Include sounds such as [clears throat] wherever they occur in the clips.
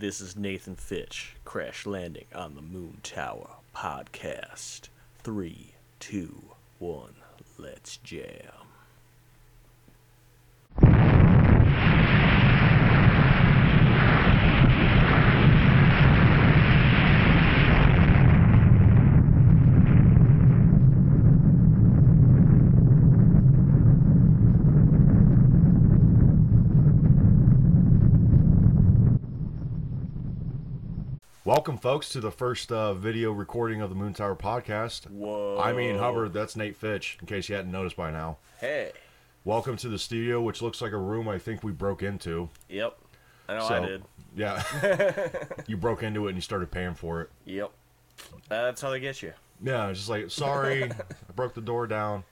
This is Nathan Fitch, Crash Landing on the Moon Tower podcast. Three, two, one, let's jam. Welcome, folks, to the first uh, video recording of the Moon Tower podcast. Whoa. I mean, Hubbard, that's Nate Fitch, in case you hadn't noticed by now. Hey. Welcome to the studio, which looks like a room I think we broke into. Yep. I know I did. Yeah. [laughs] you broke into it and you started paying for it. Yep. That's how they get you. Yeah, just like, sorry, [laughs] I broke the door down.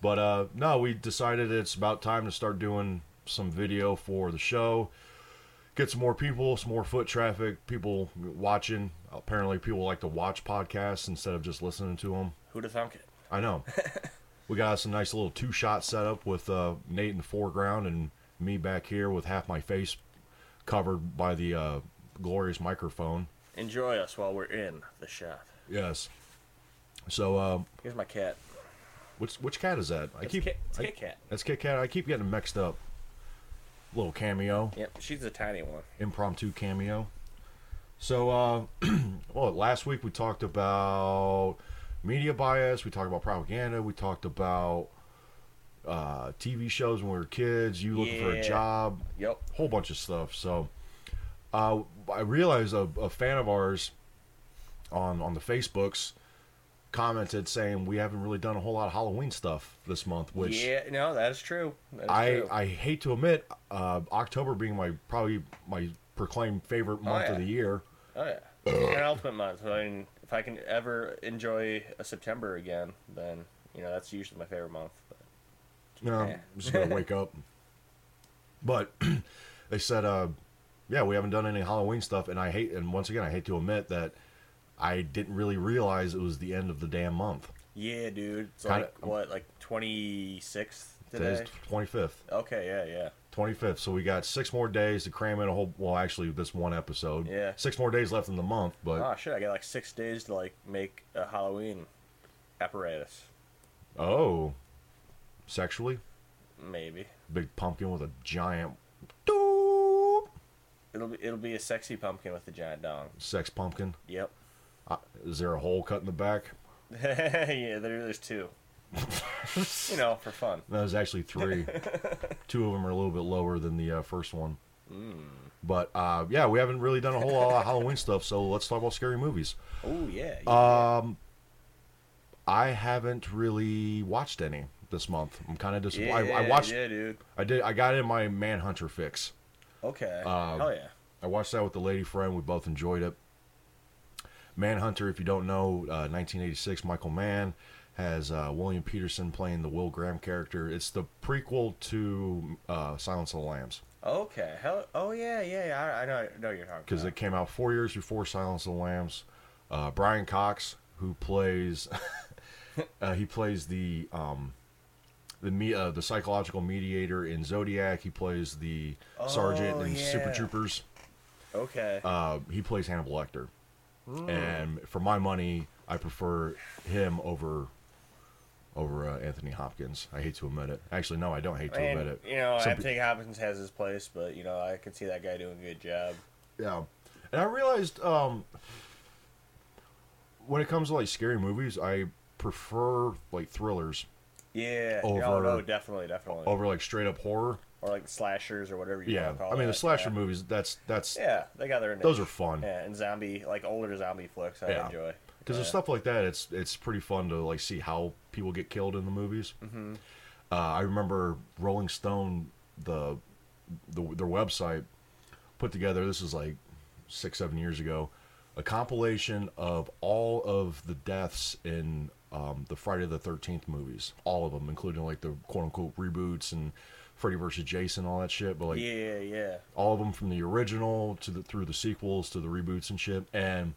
But uh, no, we decided it's about time to start doing some video for the show. Get some more people, some more foot traffic, people watching. Apparently, people like to watch podcasts instead of just listening to them. Who'd have thunk it? I know. [laughs] we got us a nice little two shot setup with uh, Nate in the foreground and me back here with half my face covered by the uh, glorious microphone. Enjoy us while we're in the shot. Yes. So, uh, Here's my cat. which which cat is that? I It's keep Kit, it's I- Kit Kat. that's Kit Kat. I keep getting mixed up. Little cameo, Yep, she's a tiny one. impromptu cameo. So, uh, [clears throat] well, last week we talked about media bias. We talked about propaganda. We talked about uh, TV shows when we were kids. You looking for a job. Yep. whole bunch of stuff. So uh, I realized a, a fan of ours on on the Facebooks commented saying we haven't really done a whole lot of Halloween stuff this month, which yeah, no, that is true. That is I true. I hate to admit, uh, October being my probably my proclaimed favorite month yeah. of the year. Oh yeah, an ultimate month. I mean, if I can ever enjoy a September again, then you know that's usually my favorite month. But know, Yeah. I'm just gonna wake up. But [clears throat] they said, uh, yeah, we haven't done any Halloween stuff, and I hate, and once again, I hate to admit that I didn't really realize it was the end of the damn month. yeah, dude, it's Kinda- like what, like twenty sixth Today's today? twenty fifth. Okay, yeah, yeah. 25th. So we got six more days to cram in a whole. Well, actually, this one episode. Yeah. Six more days left in the month, but Oh shit, I got like six days to like make a Halloween apparatus, oh, sexually, maybe. big pumpkin with a giant It'll be it'll be a sexy pumpkin with a giant dong. sex pumpkin. Yep. Uh, is there a hole cut in the back? [laughs] yeah, there, there's two. [laughs] you know, for fun. No, there's actually three. [laughs] Two of them are a little bit lower than the uh, first one. Mm. But uh, yeah, we haven't really done a whole lot of Halloween stuff. So let's talk about scary movies. Oh yeah. yeah. Um, I haven't really watched any this month. I'm kind of disappointed. I, I Yeah, watched. Yeah, dude. I did. I got in my Manhunter fix. Okay. Um, Hell yeah. I watched that with the lady friend. We both enjoyed it. Manhunter, if you don't know, uh, 1986, Michael Mann has uh, William Petersen playing the Will Graham character. It's the prequel to uh, Silence of the Lambs Okay. Hell. Oh yeah, yeah. yeah. I, I know. I know you're talking because it came out four years before Silence of the Lambs. Uh, Brian Cox, who plays, [laughs] uh, he plays the um, the me uh, the psychological mediator in Zodiac. He plays the sergeant Oh, in Super. Troopers. Okay. uh, he plays Hannibal Lecter, Hmm. and for my money, I prefer him over over uh, Anthony Hopkins. I hate to admit it. Actually, no, I don't hate to and, admit it. you know, Some Anthony Hopkins has his place, but you know, I can see that guy doing a good job. Yeah, and I realized um, when it comes to like scary movies, I prefer like thrillers Yeah. Over- oh no, definitely, definitely. over like straight up horror. Or like slashers or whatever you Yeah, want to call I mean the slasher yeah. movies. That's that's Yeah, they got their. those are fun. Yeah, and zombie like older zombie flicks I Yeah. enjoy. because yeah. there's stuff like that. It's it's pretty fun to like see how people get killed in the movies. Mm-hmm. Uh, I remember Rolling Stone the, the their website put together. This is like six seven years ago, a compilation of all of the deaths in um, the Friday the Thirteenth movies, all of them, including like the quote unquote reboots and Freddy versus Jason, all that shit. But like yeah, yeah. all of them from the original to the through the sequels to the reboots and shit. And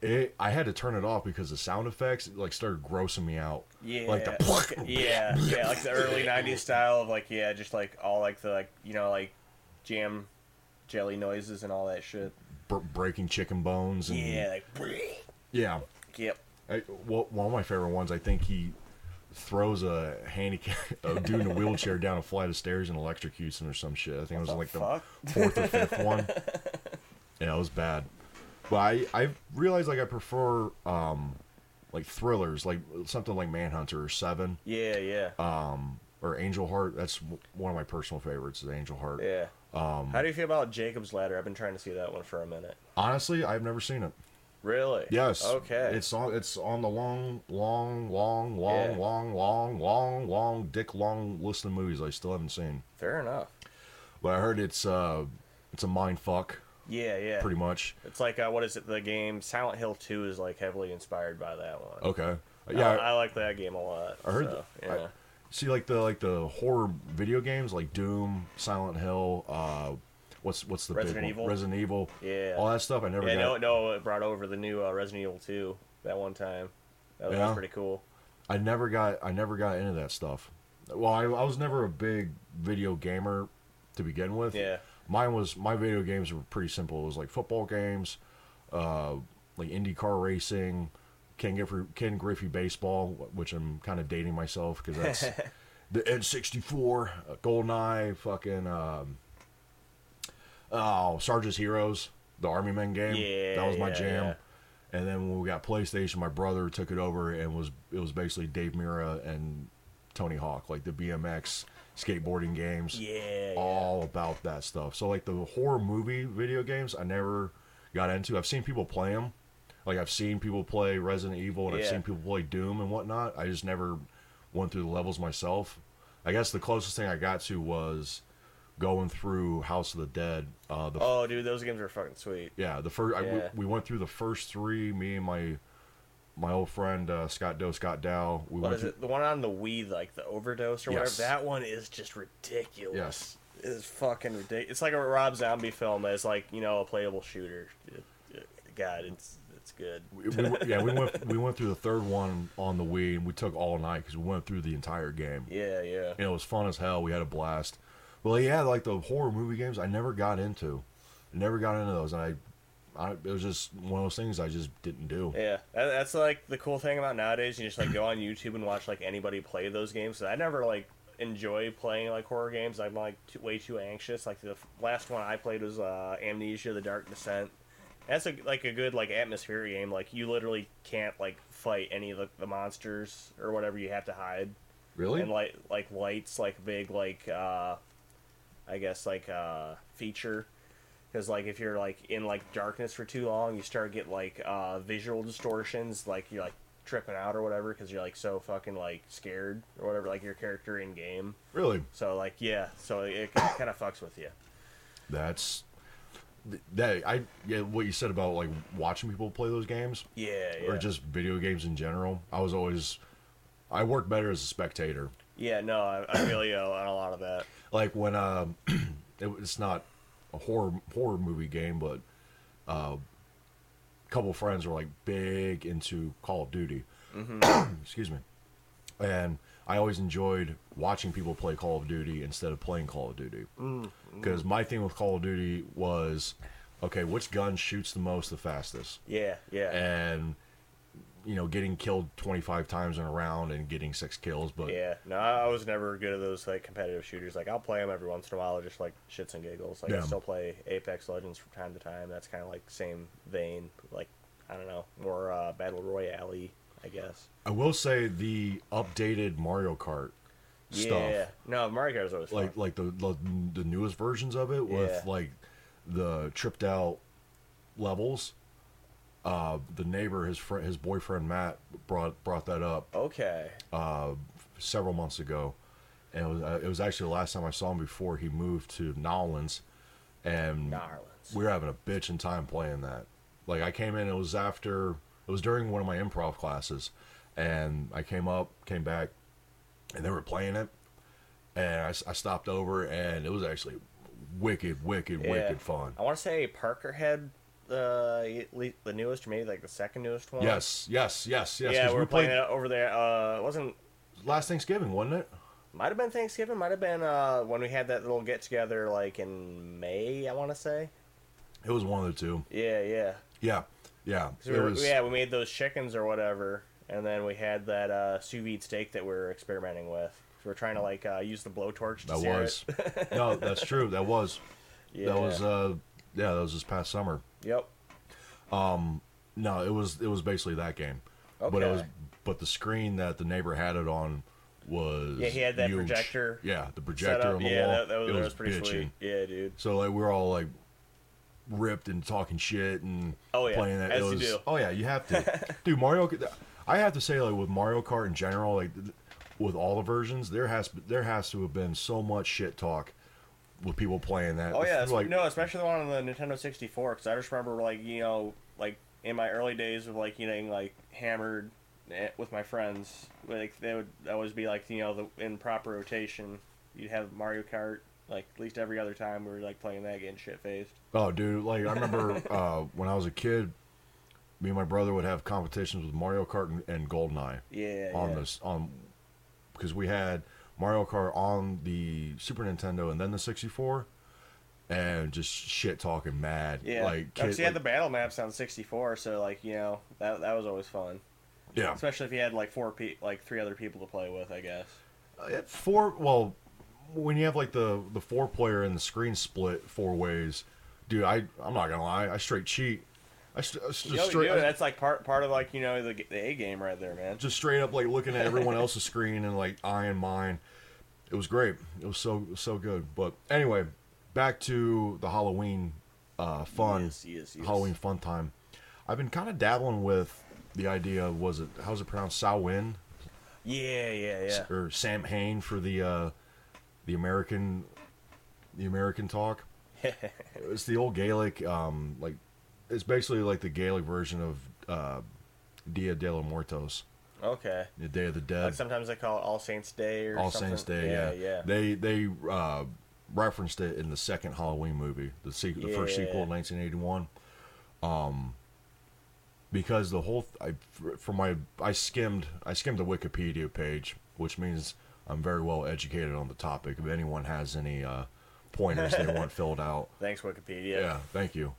it, I had to turn it off because the sound effects like started grossing me out. Yeah, Like the [laughs] yeah, yeah, like the early '90s style of like, yeah, just like all like the like you know like jam jelly noises and all that shit. br- breaking chicken bones. And, Yeah, like [laughs] yeah. yep. I, well, one of my favorite ones, I think he throws a handicap a dude in a wheelchair down a flight of stairs and electrocutes him or some shit. I think it was the like fuck? the fourth or fifth one. [laughs] Yeah, it was bad. But I I realized like I prefer um like thrillers, like something like Manhunter or Seven Yeah, yeah, um or Angel Heart. That's one of my personal favorites. Is Angel Heart. yeah. Um, How do you feel about Jacob's Ladder? I've been trying to see that one for a minute. Honestly, I've never seen it. Really? Yes. Okay. It's on. It's on the long, long, long, long, Yeah. long, long, long, long, dick long list of movies I still haven't seen. fair enough. But I heard it's uh, it's a mind fuck, Yeah, yeah. pretty much. It's like uh, what is it? The game Silent Hill Two is like heavily inspired by that one. Okay. I- Yeah. I, like that game a lot. I heard so, that- I- Yeah. see, like the like the horror video games, like Doom, Silent Hill. Uh, what's what's the Resident big Evil? one? Resident Evil. Yeah. All that stuff. I never yeah, got. no, no, it brought over the new uh, Resident Evil 2 that one time. That was Yeah. pretty cool. I never got I never got into that stuff. Well, I, I was never a big video gamer to begin with. Yeah. Mine was my video games were pretty simple. It was like football games, uh, like IndyCar racing, Ken Griffey, Ken Griffey baseball, which I'm kind of dating myself because that's [laughs] the N64, uh, GoldenEye, fucking um, oh Sarge's Heroes, the Army Men game. Yeah, that was my yeah, jam. yeah. And then when we got PlayStation, my brother took it over and was it was basically Dave Mirra and Tony Hawk, like the BMX skateboarding games. Yeah. yeah. All about that stuff. So like the horror movie video games, I never got into. I've seen people play them. Like I've seen people play Resident Evil and I've seen people play Doom and whatnot. I just never went through the levels myself. I guess the closest thing I got to was going through House of the Dead. Uh, the Oh, dude, those games are fucking sweet. yeah, the first Yeah. I, we, we went through the first three. Me and my my old friend uh, Scott Doe, Scott Dow. We What went is through, it? The one on the Wii, like the overdose or Yes. whatever. That one is just ridiculous. Yes. It's fucking ridiculous. It's like a Rob Zombie film that's like you know a playable shooter. It- it- God, it's it's good. we, we yeah, we went we went through the third one on the Wii, and we took all night because we went through the entire game. Yeah, yeah. And it was fun as hell. We had a blast. Well, yeah, like the horror movie games, I never got into. I never got into those, and I, I it was just one of those things I just didn't do. Yeah, that's like the cool thing about nowadays. You just like go on YouTube and watch like anybody play those games. I never like enjoy playing like horror games. I'm like too, way too anxious. Like the last one I played was uh, Amnesia: The Dark Descent. That's a like a good like atmosphere game. Like you literally can't like fight any of the, the monsters or whatever. You have to hide Really? and like like lights like big like uh I guess like uh feature because like if you're like in like darkness for too long, you start get like uh visual distortions, like you're like tripping out or whatever because you're like so fucking like scared or whatever, like your character in game. really? So like yeah, so it, kind of fucks with you. That's that I yeah. What you said about like watching people play those games. Yeah, yeah. or just video games in general. I was always, I work better as a spectator. yeah, no, I, I feel you on a lot of that. Like when um, [clears throat] it, it's not a horror horror movie game, but uh, a couple friends were like big into Call of Duty. [clears throat] Excuse me, and I always enjoyed watching people play Call of Duty instead of playing Call of Duty. Because my thing with Call of Duty was, okay, which gun shoots the most, the fastest? Yeah, yeah. and you know getting killed 25 times in a round and getting six kills but Yeah, no, I was never good at those like competitive shooters. Like I'll play them every once in a while, just like shits and giggles. Like Yeah. I still play Apex Legends from time to time. That's kind of like same vein. Like I don't know, more uh, battle royale, I guess. i will say the updated mario kart Yeah, stuff no, Mario Kart is always like fun. like the, the the newest versions of it with Yeah. like the tripped out levels uh the neighbor his friend his boyfriend matt brought brought that up Okay, uh several months ago and it was, uh, it was actually the last time i saw him before he moved to nolans and Narlands. we were having a bitchin' time playing that. Like I came in, it was after, it was during one of my improv classes, and I came up, came back, and they were playing it, and I stopped over, and it was actually wicked, wicked, Yeah. wicked fun. I want to say Parker the the newest, or maybe like the second newest one. Yes, yes, yes, yes. yeah, we were we played playing it over there. Uh, it wasn't last Thanksgiving, wasn't it? Might have been Thanksgiving. Might have been uh, when we had that little get together, like in May. I want to say. It was one of the two. Yeah, yeah. Yeah, yeah. we were- was. yeah, we made those chickens or whatever, and then we had that uh, sous vide steak that we are experimenting with. We are trying to like uh, use the blowtorch. To That was. It. [laughs] no, that's true. That was. yeah. That was. uh Yeah, that was this past summer. Yep. Um, no, it was. It was basically that game. But it was. But the screen that the neighbor had it on was. Yeah, he had that huge. projector Yeah, the projector on the yeah, wall. that, that was, it was, was pretty sweet. Yeah, dude. So like we're all like ripped and talking shit and Oh, yeah, playing that. as it you do. Oh yeah, you have to, [laughs] dude. Mario. I have to say like with Mario Kart in general, like with all the versions, there has there has to have been so much shit talk with people playing that. Oh yeah, like no, especially the one on the Nintendo 64. Because I just remember like you know like in my early days of like getting like hammered eh, with my friends, like they would always be like you know the in proper rotation. You'd have Mario Kart like at least every other time we were like playing that getting shit faced. Oh, dude! Like I remember [laughs] uh, when I was a kid, me and my brother would have competitions with Mario Kart and, and GoldenEye Yeah, on yeah. this on because we had Mario Kart on the Super Nintendo and then the 64, and just shit talking mad. Yeah, like because kid, you had like- the battle maps on 64, so like you know that that was always fun. yeah. Especially if you had like four pe- like three other people to play with, I guess. Uh, four well when you have like the the four player and the screen split four ways dude i i'm not gonna lie i straight cheat i st- I just You know, straight dude, I- that's like part part of like you know the the A game right there, man. just straight up like looking at [laughs] everyone else's screen and like eyeing mine it was great it was so so good but anyway back to the halloween uh fun Yes, yes, yes. halloween fun time i've been kind of dabbling with the idea of was it how's it pronounced Samhain Yeah, yeah, yeah. or Sam Hain for the uh, the American the American talk. [laughs] it's the old Gaelic, um, like it's basically like the Gaelic version of uh, Dia de los Muertos, Okay. the Day of the Dead, Like sometimes they call it All Saints Day or All something. Saints Day. Yeah, Yeah, yeah. They they uh, referenced it in the second Halloween movie, the sequel, the first sequel in 1981. Um, because the whole I for my I skimmed I skimmed the Wikipedia page, which means I'm very well educated on the topic. If anyone has any uh, pointers they want [laughs] filled out, Thanks, Wikipedia. yeah, thank you.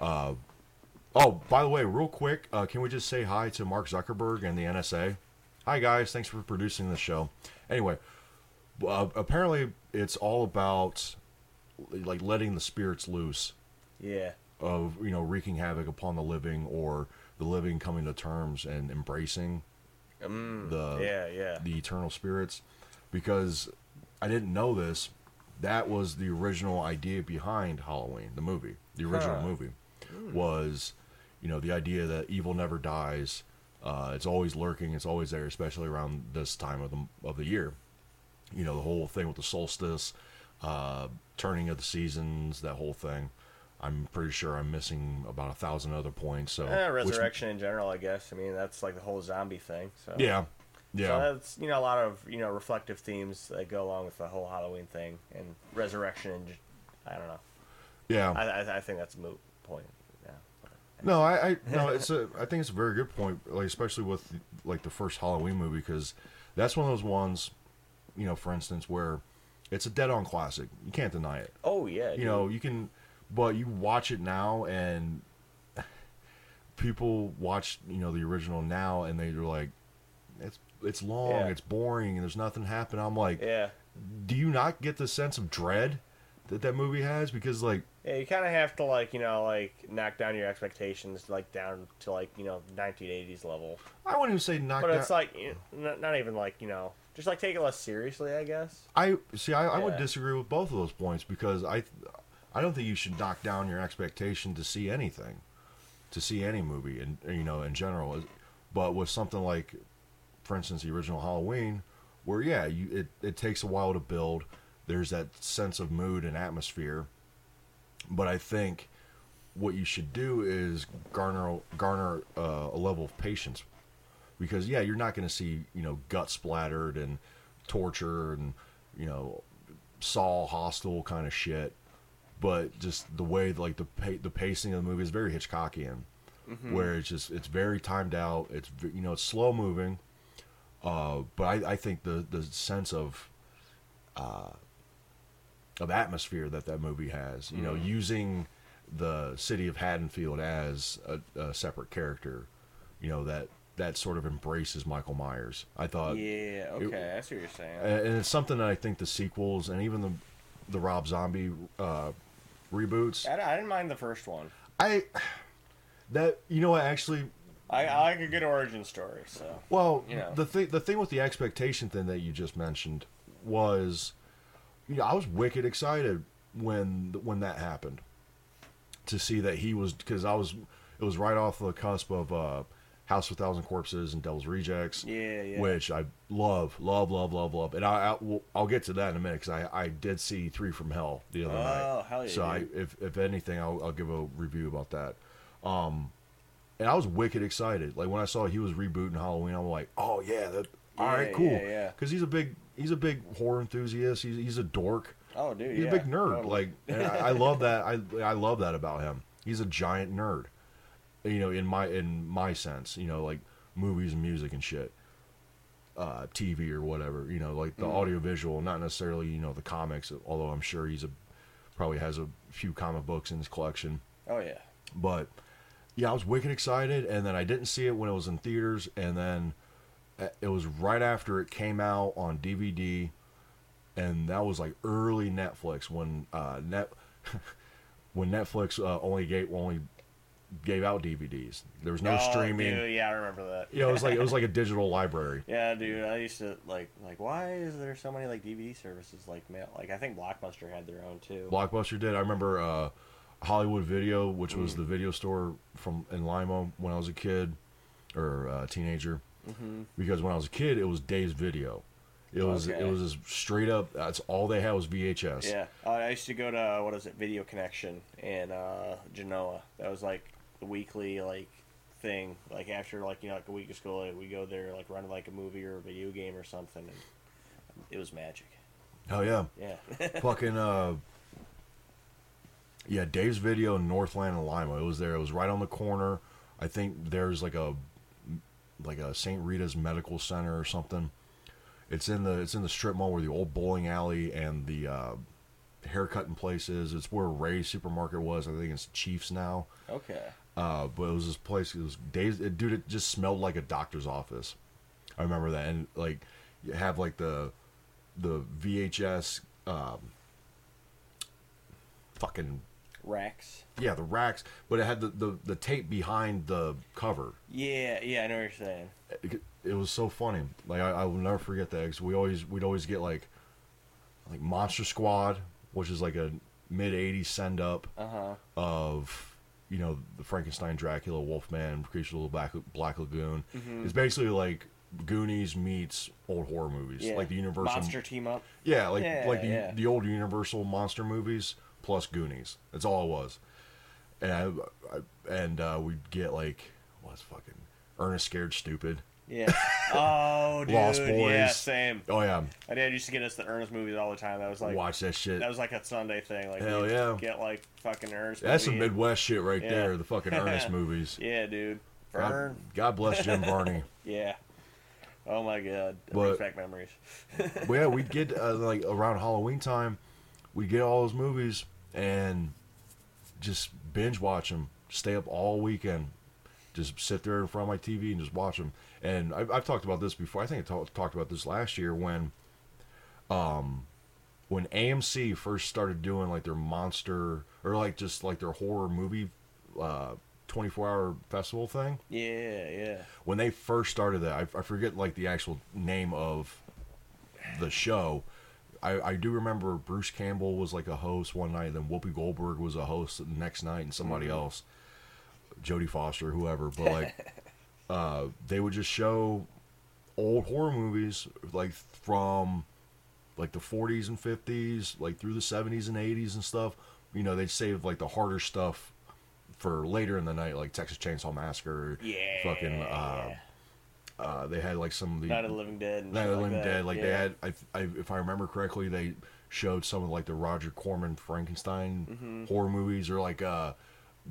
Uh, oh, by the way, real quick, uh, can we just say hi to Mark Zuckerberg and the NSA? Hi guys, thanks for producing the show. Anyway, uh, apparently it's all about like letting the spirits loose Yeah. of you know wreaking havoc upon the living or the living coming to terms and embracing Mm, the yeah, yeah. the eternal spirits because I didn't know this. That was the original idea behind Halloween, the movie. The original Huh. movie was, you know, the idea that evil never dies. Uh, it's always lurking. It's always there, especially around this time of the of the year. You know, the whole thing with the solstice, uh, turning of the seasons, that whole thing. I'm pretty sure I'm missing about a thousand other points. So Eh, which- resurrection in general, I guess. I mean, that's like the whole zombie thing. So yeah, yeah. So that's you know a lot of you know reflective themes that go along with the whole Halloween thing and resurrection. And I don't know. yeah. I, I I think that's a moot point. No, I, I [laughs] no, it's a. I think it's a very good point, like especially with like the first Halloween movie, because that's one of those ones, you know, for instance, where it's a dead-on classic. You can't deny it. Oh yeah. You know, you can, but you watch it now, and [laughs] people watch, you know, the original now, and they're like, it's it's long, Yeah. it's boring, and there's nothing happening. I'm like, Yeah. do you not get the sense of dread that that movie has? Because like, Yeah, you kind of have to like you know like knock down your expectations like down to like you know 1980s level. I wouldn't even say knock But down. it's like you know, not, not even like you know just like take it less seriously, I guess. I see. I, I would disagree with both of those points because I, I don't think you should knock down your expectation to see anything, to see any movie, and you know, in general. But with something like, for instance, the original Halloween, where yeah, you it, it takes a while to build. There's that sense of mood and atmosphere, but I think what you should do is garner garner uh, a level of patience. Because yeah, you're not going to see you know gut splattered and torture and you know Saw hostile kind of shit, but just the way like the pa- the pacing of the movie is very Hitchcockian, where it's just it's very timed out. It's you know it's slow moving, uh, but I, I think the the sense of uh, of atmosphere that that movie has. You know, using the city of Haddonfield as a, a separate character. You know that that sort of embraces Michael Myers. I thought, yeah, okay, I see what you're saying. and and it's something that I think the sequels and even the the Rob Zombie uh, reboots. I, I didn't mind the first one. I that you know what actually I, I like a good origin story, so. Well, You know. the thing the thing with the expectation thing that you just mentioned was, you know, I was wicked excited when when that happened to see that he was because I was it was right off the cusp of uh, House of Thousand Corpses and Devil's Rejects, Yeah, yeah. which I love, love, love, love, love, and I, I will, I'll get to that in a minute because I, I did see Three from Hell the other night. Oh, hell yeah, So I, if if anything, I'll, I'll give a review about that. Um, and I was wicked excited. Like when I saw he was rebooting Halloween, I'm like, oh yeah, that all right, cool. yeah, yeah. Because he's a big he's a big horror enthusiast. He's he's a dork. Oh, dude, He's yeah, a big nerd. totally. Like [laughs] I, I love that. I I love that about him. He's a giant nerd. You know, in my in my sense, you know, like movies and music and shit. Uh, TV or whatever, you know, like the Mm-hmm. audio visual, not necessarily, you know, the comics. Although I'm sure he's a probably has a few comic books in his collection. Oh, yeah. But yeah, I was wicked excited, and then I didn't see it when it was in theaters, and then it was right after it came out on DVD, and that was like early Netflix when uh, net [laughs] when Netflix uh, only gave only gave out DVDs. There was no oh, streaming. Dude, yeah, I remember that. Yeah, it was like it was like a [laughs] digital library. Yeah, dude, I used to like like why is there so many like DVD services like mail? Like I think Blockbuster had their own too. Blockbuster did. I remember uh, Hollywood Video, which was Mm. the video store from in Lima when I was a kid or uh, teenager. Mm-hmm. Because when I was a kid, it was Dave's Video. It was Okay. it was just straight up. That's all they had was VHS. Yeah, uh, I used to go to what is it, Video Connection in uh, Genoa. That was like the weekly like thing. Like after like you know like a week of school, like, we go there like run like a movie or a video game or something, and it was magic. Hell yeah. Yeah. [laughs] Fucking uh. Yeah, Dave's Video in Northland and Lima. It was there. It was right on the corner. I think there's like a like a St. Rita's Medical Center or something. It's in the it's in the strip mall where the old bowling alley and the uh, haircutting place is. It's where Ray's supermarket was. I think it's Chiefs now. okay. Uh, but it was this place. It was days. It, dude, it just smelled like a doctor's office. I remember that, and like you have like the the VHS, um, fucking Rex. yeah, the racks, but it had the, the the tape behind the cover. Yeah, yeah, I know what you're saying. It, it was so funny. Like I, I will never forget that. 'cause we always we'd always get like like Monster Squad, which is like a mid '80s send up Uh huh. of you know the Frankenstein, Dracula, Wolfman, Creature of the Black Black Lagoon. Mhm. It's basically like Goonies meets old horror movies, Yeah. like the Universal. Monster team up. Yeah, like Yeah, like the yeah. the old Universal monster movies plus Goonies. That's all it was. And I, I, and uh, we'd get like what's fucking Ernest Scared Stupid. Yeah. Oh, [laughs] dude. Lost Yeah, same. Oh yeah, My dad used to get us the Ernest movies all the time. That was like watch that shit. that was like a Sunday thing. Like Hell yeah. Get like fucking Ernest. That's some Midwest shit right Yeah. there. The fucking Ernest [laughs] movies. Yeah, dude. God, Vern. God bless Jim Varney. [laughs] Yeah. Oh my god. But- back memories. But yeah, we'd get uh, like around Halloween time, we'd get all those movies and just binge watch them. Stay up all weekend, just sit there in front of my TV and just watch them. And I've, I've talked about this before. I think I talk, talked about this last year when, um, when AMC first started doing like their monster or like just like their horror movie, uh, twenty four hour festival thing Yeah, yeah. when they first started that, I, I forget like the actual name of the show. I, I do remember Bruce Campbell was like a host one night, then Whoopi Goldberg was a host the next night, and somebody else, Jodie Foster, whoever. But like, [laughs] uh, they would just show old horror movies like from like the 40s and 50s, like through the 70s and 80s and stuff. You know, they'd save like the harder stuff for later in the night, like Texas Chainsaw Massacre. Yeah. Fucking. Uh, uh, they had like some of the Night of the Living Dead. Night of the like Living that. Dead. Like they had, I, I, if I remember correctly, they showed some of like the Roger Corman Frankenstein Mm-hmm. horror movies, or like uh,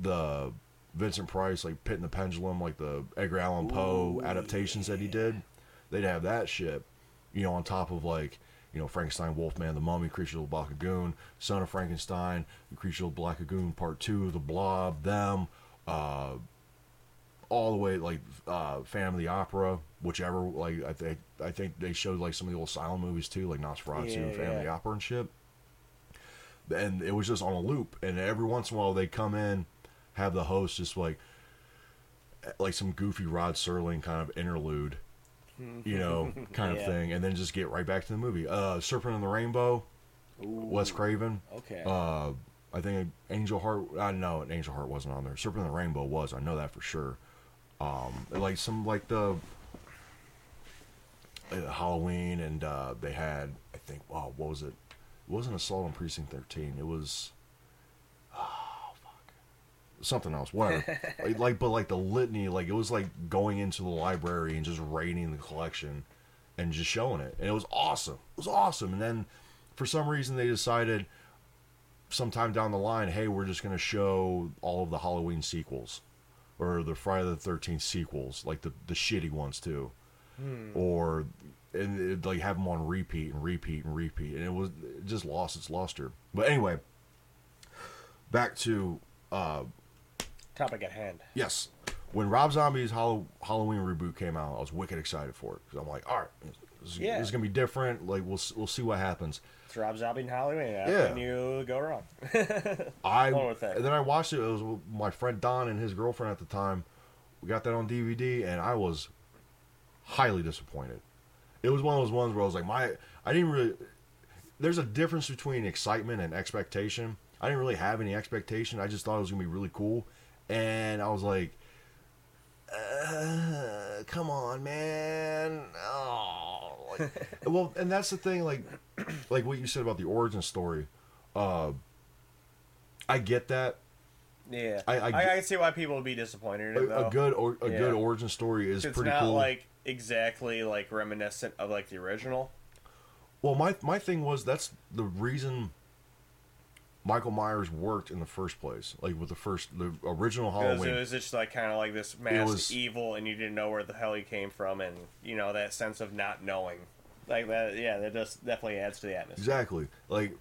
the Vincent Price like Pit and the Pendulum, like the Edgar Allan Poe Ooh, adaptations that he did. They'd have that shit, you know, on top of like you know, Frankenstein, Wolfman, The Mummy, Creature of the Black Lagoon, Son of Frankenstein, The Creature of the Black Lagoon Part Two, The Blob, them, uh, all the way like uh, of the Opera, whichever. Like I think I think they showed like some of the old silent movies too, like Nosferatu, Yeah, and of the yeah. Opera and shit. And it was just on a loop, and every once in a while they come in, have the host just like like some goofy Rod Serling kind of interlude, you know, [laughs] kind of Yeah. thing, and then just get right back to the movie. Uh, Serpent and the Rainbow, Wes Craven. Okay. Uh, I think Angel Heart. I know Angel Heart wasn't on there. Serpent and the Rainbow was. I know that for sure. Um, like some like the uh, Halloween, and uh, they had I think oh what was it? It wasn't Assault on Precinct Thirteen. It was [sighs] oh fuck something else. Whatever. [laughs] like, like but like the litany, like it was like going into the library and just raiding the collection and just showing it, and it was awesome. It was awesome. And then for some reason they decided sometime down the line, hey, we're just going to show all of the Halloween sequels or the Friday the 13th sequels, like the, the shitty ones too. Or and it, like have them on repeat and repeat and repeat. And it was it just lost its luster. But anyway, back to uh, Topic at hand. yes. When Rob Zombie's Hall- Halloween reboot came out, I was wicked excited for it because I'm like, all right, is- Yeah. is gonna be different. Like we'll we'll see what happens. It's Rob Zombie and Halloween. How Yeah. can you go wrong? [laughs] I One with that. and then I watched it. It was with my friend Don and his girlfriend at the time. We got that on DVD, and I was highly disappointed. It was one of those ones where I was like, my I didn't really. There's a difference between excitement and expectation. I didn't really have any expectation. I just thought it was gonna be really cool, and I was like, uh, "Come on, man!" Oh, like, [laughs] well, and that's the thing. Like, [clears throat] like what you said about the origin story. Uh, I get that. Yeah. I- I, I I, can see why people would be disappointed in it, A, a good or a Yeah. good origin story is it's pretty not cool. like exactly like reminiscent of like the original. well, my my thing was that's the reason Michael Myers worked in the first place. Like with the first the original Halloween. it was just like kind of like this mass was- evil, and you didn't know where the hell he came from, and you know that sense of not knowing, like that. Yeah, that just definitely adds to the atmosphere. Exactly. Like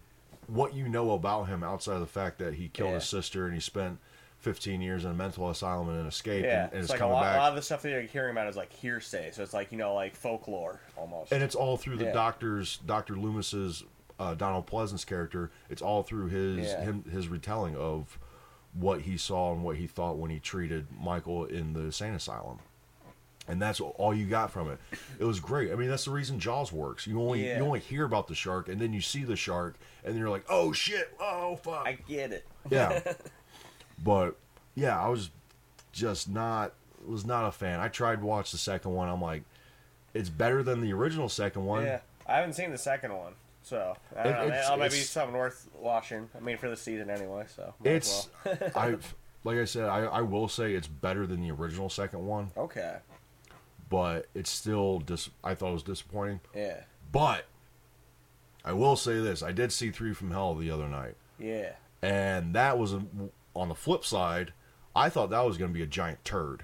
what you know about him outside of the fact that he killed Yeah. his sister and he spent 15 years in a mental asylum and an escape Yeah, and, and it's like a coming lot, back. a lot of the stuff that you're hearing about is like hearsay, so it's like you know like folklore almost. and it's all through the Yeah. doctor's Dr. Loomis's uh, Donald Pleasence character. It's all through his Yeah. him his retelling of what he saw and what he thought when he treated Michael in the insane asylum. And that's all you got from it. It was great. I mean, that's the reason Jaws works. You only Yeah. you only hear about the shark, and then you see the shark, and then you're like, "Oh shit! Oh fuck!" I get it. Yeah. [laughs] but yeah, I was just not was not a fan. I tried to watch the second one. I'm like, it's better than the original second one. Yeah, I haven't seen the second one, so I don't It- know. it's- That might be it's- something worth watching. I mean, for the season anyway. So It's [laughs] I like I said, I, I will say it's better than the original second one, okay. but it's still dis I thought it was disappointing. Yeah, But I will say this, I did see Three from Hell the other night. yeah. And that was a, on the flip side, I thought that was going to be a giant turd.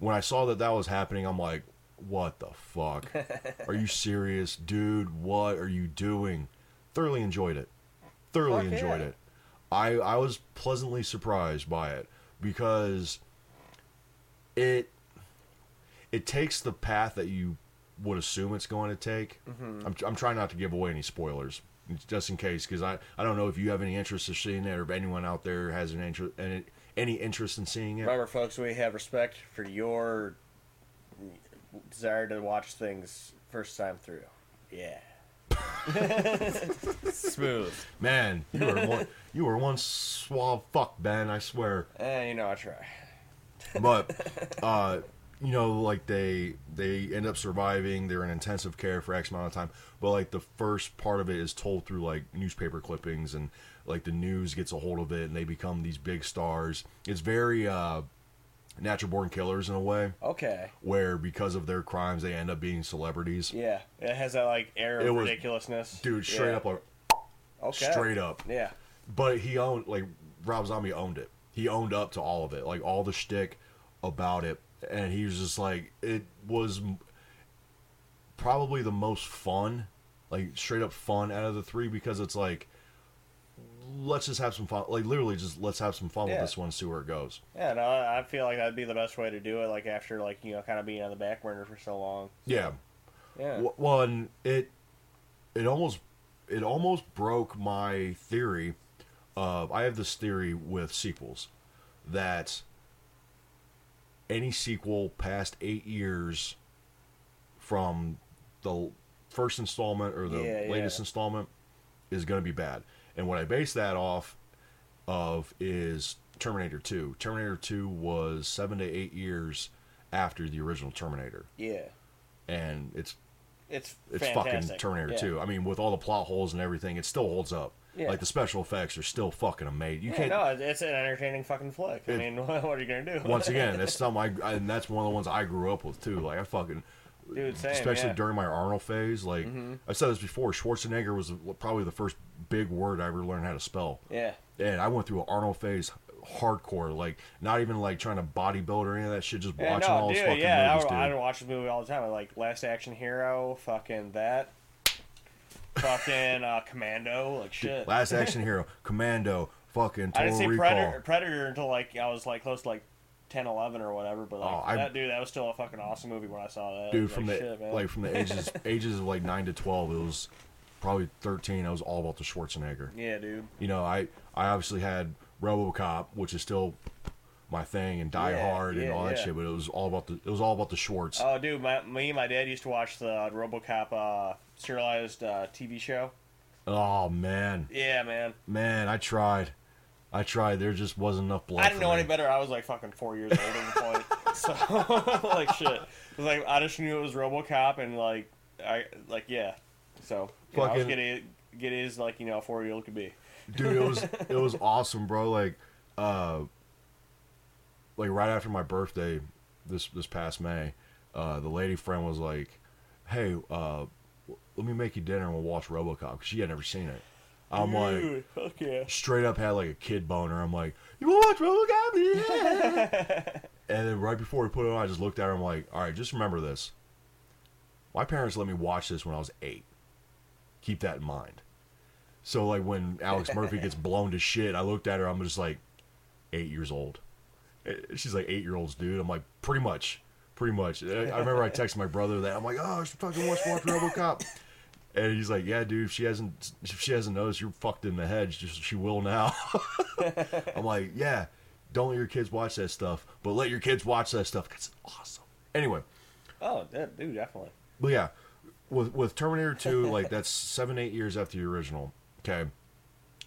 When I saw that that was happening, I'm like, what the fuck? [laughs] are you serious? Dude, what are you doing? Thoroughly enjoyed it. Thoroughly Fuck enjoyed yeah. it. I, I was pleasantly surprised by it because it it takes the path that you would assume it's going to take. Mm-hmm. I'm, I'm trying not to give away any spoilers, just in case, because I, I don't know if you have any interest in seeing it or if anyone out there has an interest any, any interest in seeing it. Remember, folks, we have respect for your desire to watch things first time through. Yeah. [laughs] Smooth. Man, you were one you were one suave fuck, Ben. I swear. Eh, you know I try. but [laughs] uh you know like they they end up surviving they're in intensive care for x amount of time but like the first part of it is told through like newspaper clippings and like the news gets a hold of it and they become these big stars it's very uh natural born killers in a way Okay. where because of their crimes they end up being celebrities Yeah, it has that like air of It was- ridiculousness. dude straight Yeah. up like Okay. straight up Yeah. but he owned like Rob Zombie owned it. He owned up to all of it, like all the shtick about it, and he was just like it was probably the most fun like straight up fun out of the three because it's like let's just have some fun. Like literally, just let's have some fun Yeah. with this one, see where it goes. Yeah, no, I feel like that'd be the best way to do it. Like after like you know kind of being on the back burner for so long. Yeah. Yeah. Well, and it it almost it almost broke my theory of I have this theory with sequels that any sequel past eight years from the first installment or the Yeah, latest yeah. installment is going to be bad. And what I base that off of is Terminator 2. Terminator 2 was seven to eight years after the original Terminator, Yeah. and it's It's it's fantastic. fucking Terminator yeah. 2. I mean, with all the plot holes and everything, it still holds up. Yeah. Like the special effects are still fucking amazing. You Yeah, can't. no, it's- an entertaining fucking flick. I It- mean, [laughs] what are you gonna do? Once again, [laughs] that's something I, and that's one of the ones I grew up with too. Like I fucking, Dude, same, especially yeah. Mm-hmm. during my Arnold phase. Like I said this before, Schwarzenegger was probably the first big word I ever learned how to spell. yeah. And I went through an Arnold phase hardcore, like not even like trying to bodybuild or any of that shit, just Yeah, watching no, all dude, fucking yeah, movies, I, dude. I would watch this movie all the time. Like Last Action Hero, fucking that, fucking uh, Commando, like shit. Last Action [laughs] Hero, Commando, fucking I Total didn't see. Predator, Predator until like I was like close to like 10, 11 or whatever. But like Oh, I- that dude, that was still a fucking awesome movie when I saw that. Dude from like, the shit, like from the [laughs] ages ages of like 9 to 12 it was probably 13 i was all about the schwarzenegger yeah, dude. you know i i obviously had robocop which is still my thing and die Yeah, hard and yeah, all that yeah. shit but it was all about the it was all about the schwartz Oh, dude, my, me and my dad used to watch the RoboCop uh, serialized uh, TV show. oh man Yeah, man. man i tried i tried there just wasn't enough blood I didn't know me. any better. I was like fucking four years old at the point. [laughs] So [laughs] like shit. Like I just knew it was RoboCop and like I like yeah. So you know, I was Fucking- getting get his like you know a four year old could be. dude it was [laughs] it was awesome bro like uh like right after my birthday this this past may uh the lady friend was like hey uh let me make you dinner and we'll watch robocop because she had never seen it i'm like Dude, fuck yeah. straight up had like a kid boner i'm like you want to watch robocop yeah. and then right before we put it on i just looked at her i'm like all right just remember this my parents let me watch this when i was eight keep that in mind so like when Alex Murphy gets [laughs] blown to shit, I looked at her. I'm just like, eight years old. Eh, She's like eight year olds, dude. I'm like, pretty much, pretty much. I I remember I texted my brother that I'm like, oh, she fucking wants to watch RoboCop, and he's like, yeah, dude. If she hasn't, if she hasn't noticed, you're fucked in the head. Just she will now. [laughs] I'm like, yeah. Don't let your kids watch that stuff, but let your kids watch that stuff. it's awesome. Anyway, Oh, that, dude, definitely. but yeah, with with Terminator 2, like that's seven, eight years after the original. Okay.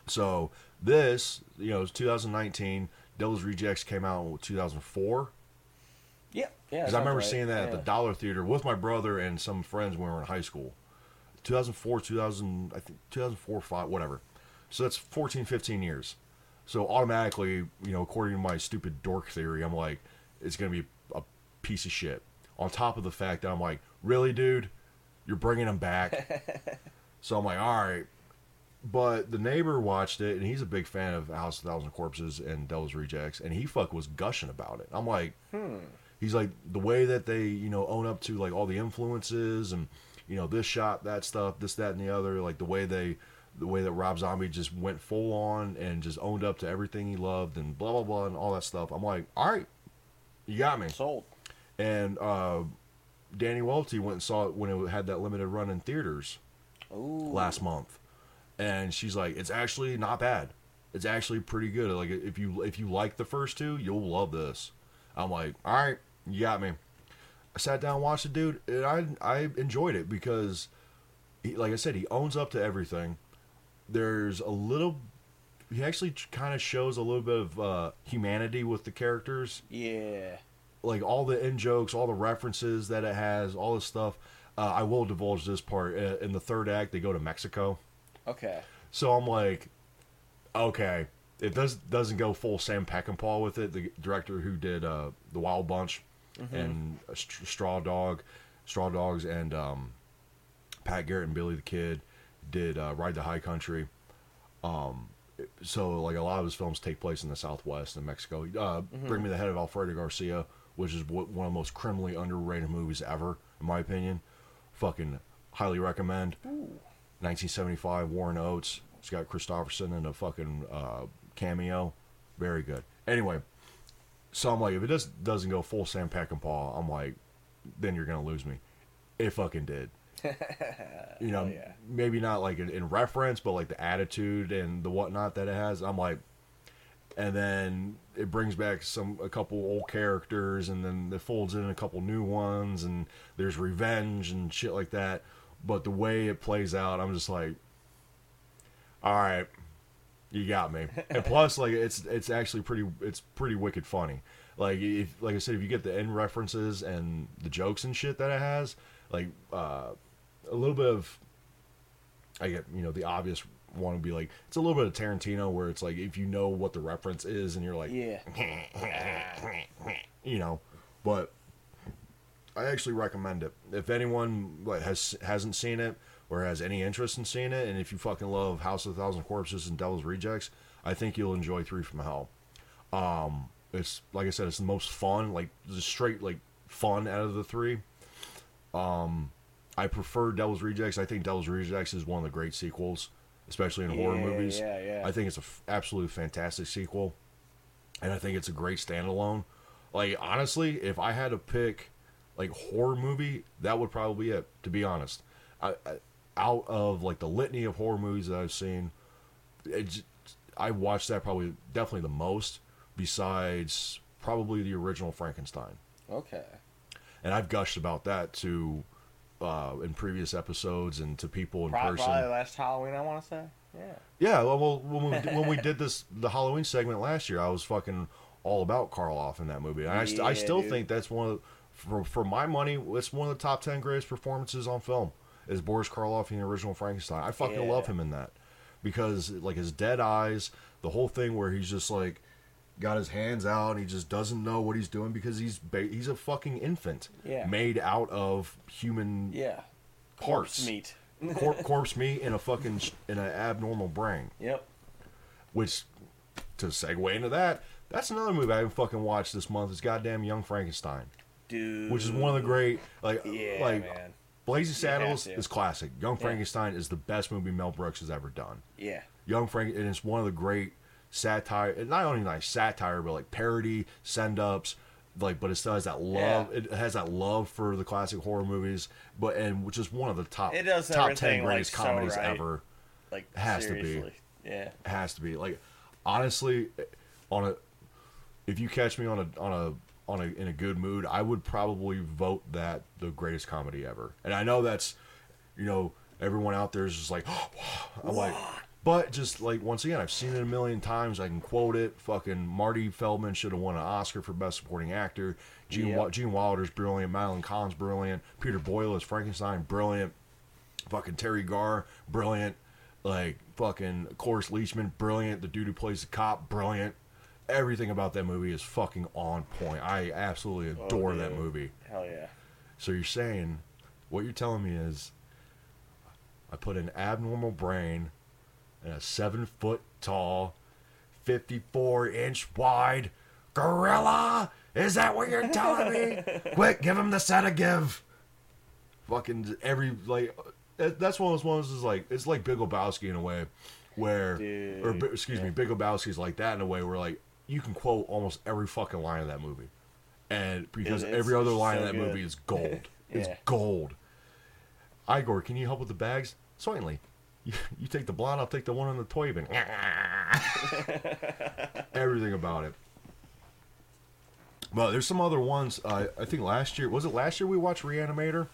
So this, you know, it's 2019. Devil's Rejects came out in 2004. Yeah, yeah. Because I remember sounds seeing right. that at the Dollar Theater with my brother and some friends when we were in high school. 2004, 2000, I think 2004, 5, whatever. So that's 14, 15 years. So automatically, you know, according to my stupid dork theory, I'm like, it's going to be a piece of shit. On top of the fact that I'm like, really, dude? You're bringing him back? [laughs] so I'm like, all right. But the neighbor watched it, and he's a big fan of House of Thousand Corpses and Devil's Rejects, and he fuck was gushing about it. I'm like, hmm. he's like the way that they you know own up to like all the influences and you know this shot that stuff this that and the other like the way they the way that rob zombie just went full on and just owned up to everything he loved and blah blah blah and all that stuff. I'm like all right you got me. Sold. and uh danny welty went and saw it when it had that limited run in theaters Ooh. last month. And she's like it's actually not bad. It's actually pretty good. Like if you if you like the first two you'll love this. I'm like all right you got me i sat down and watched the dude and i i enjoyed it because he, like i said he owns up to everything there's a little he actually kind of shows a little bit of uh, humanity with the characters Yeah. like all the in jokes, all the references that it has, all this stuff. Uh, I will divulge this part. Uh, in the third act, they go to Mexico, Okay. so I'm like, okay, it does doesn't go full Sam Peckinpah with it. The director who did uh, the Wild Bunch and uh, St- Straw Dog, Straw Dogs, and um, Pat Garrett and Billy the Kid did uh, Ride the High Country. Um, so like a lot of his films take place in the Southwest in Mexico. Uh, Bring Me the Head of Alfredo Garcia, which is one of the most criminally underrated movies ever, in my opinion. Fucking highly recommend. 1975 Warren Oates. It's got Kristofferson in a fucking uh, cameo. Very good. Anyway, so I'm like, if it just doesn't go full Sam Peckinpah, I'm like, then you're gonna lose me. It fucking did. [laughs] you know, yeah. maybe not like in, in reference, but like the attitude and the whatnot that it has. I'm like, and then it brings back some a couple old characters, and then it folds in a couple new ones, and there's revenge and shit like that. But the way it plays out, I'm just like, all right, you got me. And plus, like it's it's actually pretty it's pretty wicked funny. Like if like I said, if you get the end references and the jokes and shit that it has, like uh, a little bit of I get you know the obvious one would be like it's a little bit of Tarantino where it's like if you know what the reference is and you're like Yeah. [laughs] you know, but I actually recommend it. If anyone like, has hasn't seen it or has any interest in seeing it, and if you fucking love House of a Thousand Corpses and Devil's Rejects, I think you'll enjoy Three from Hell. Um, it's like I said, it's the most fun, like just straight like fun out of the three. Um, I prefer Devil's Rejects. I think Devil's Rejects is one of the great sequels, especially in horror movies. yeah, yeah. I think it's a f- absolutely fantastic sequel, and I think it's a great standalone. Like honestly, if I had to pick like horror movie, that would probably be it. To be honest, I, I, out of like the litany of horror movies that I've seen, it, I watched that probably definitely the most. Besides probably the original Frankenstein, Okay. and I've gushed about that to uh, in previous episodes and to people in Pro- person. Probably last Halloween, I want to say. Yeah. Yeah, well, when we, when we did this the Halloween segment last year, I was fucking all about Karloff in that movie. And I, st- I still dude. think that's one of for for my money, it's one of the top ten greatest performances on film. Is Boris Karloff in the original Frankenstein? I fucking Yeah. love him in that because like his dead eyes, the whole thing where he's just like got his hands out and he just doesn't know what he's doing because he's ba- he's a fucking infant Yeah. made out of human Yeah. parts Corpse meat. [laughs] cor- corpse meat in a fucking sh- in an abnormal brain Yep. which to segue into that, that's another movie I haven't fucking watched this month. Is goddamn Young Frankenstein, Dude. which is one of the great like Yeah, like man. Blazing Saddles is classic. Young. Frankenstein is the best movie Mel Brooks has ever done. Yeah. Young Frank and it's one of the great satire, and not only like satire but like parody, send ups. Like, but it still has that love. Yeah. It has that love for the classic horror movies, but and which is one of the top It does top ten everything, like, greatest so comedies right. ever. Like, Has to be. seriously. Yeah. has to be like honestly on a if you catch me on a on a on a in a good mood i would probably vote that the greatest comedy ever and i know that's you know everyone out there is just like [gasps] i'm like but just like once again i've seen it a million times i can quote it fucking marty feldman should have won an oscar for best supporting actor gene, Yep. Wa- gene wilder's brilliant madeline Kahn's brilliant peter boyle is frankenstein brilliant fucking Teri Garr, brilliant. Like fucking Cloris Leachman, brilliant. The dude who plays the cop, brilliant. Everything about that movie is fucking on point. I absolutely oh, adore that movie. Hell yeah. So you're saying, what you're telling me is, I put an abnormal brain and a seven foot tall, 54 inch wide gorilla? Is that what you're telling me? [laughs] Quick, give him the sedative. Fucking every like, that's one of those ones. Is like it's like Big Lebowski in a way, where or Dude, Bi- excuse me, Big Lebowski's like that in a way where like you can quote almost every fucking line of that movie, and because It- every other line so of that good. movie is gold. [laughs] It's gold. Igor, can you help with the bags? Certainly. [laughs] You, you take the blonde, I'll take the one on the toy bin. [laughs] Everything about it. But there's some other ones. Uh, I think last year was it last year we watched Reanimator.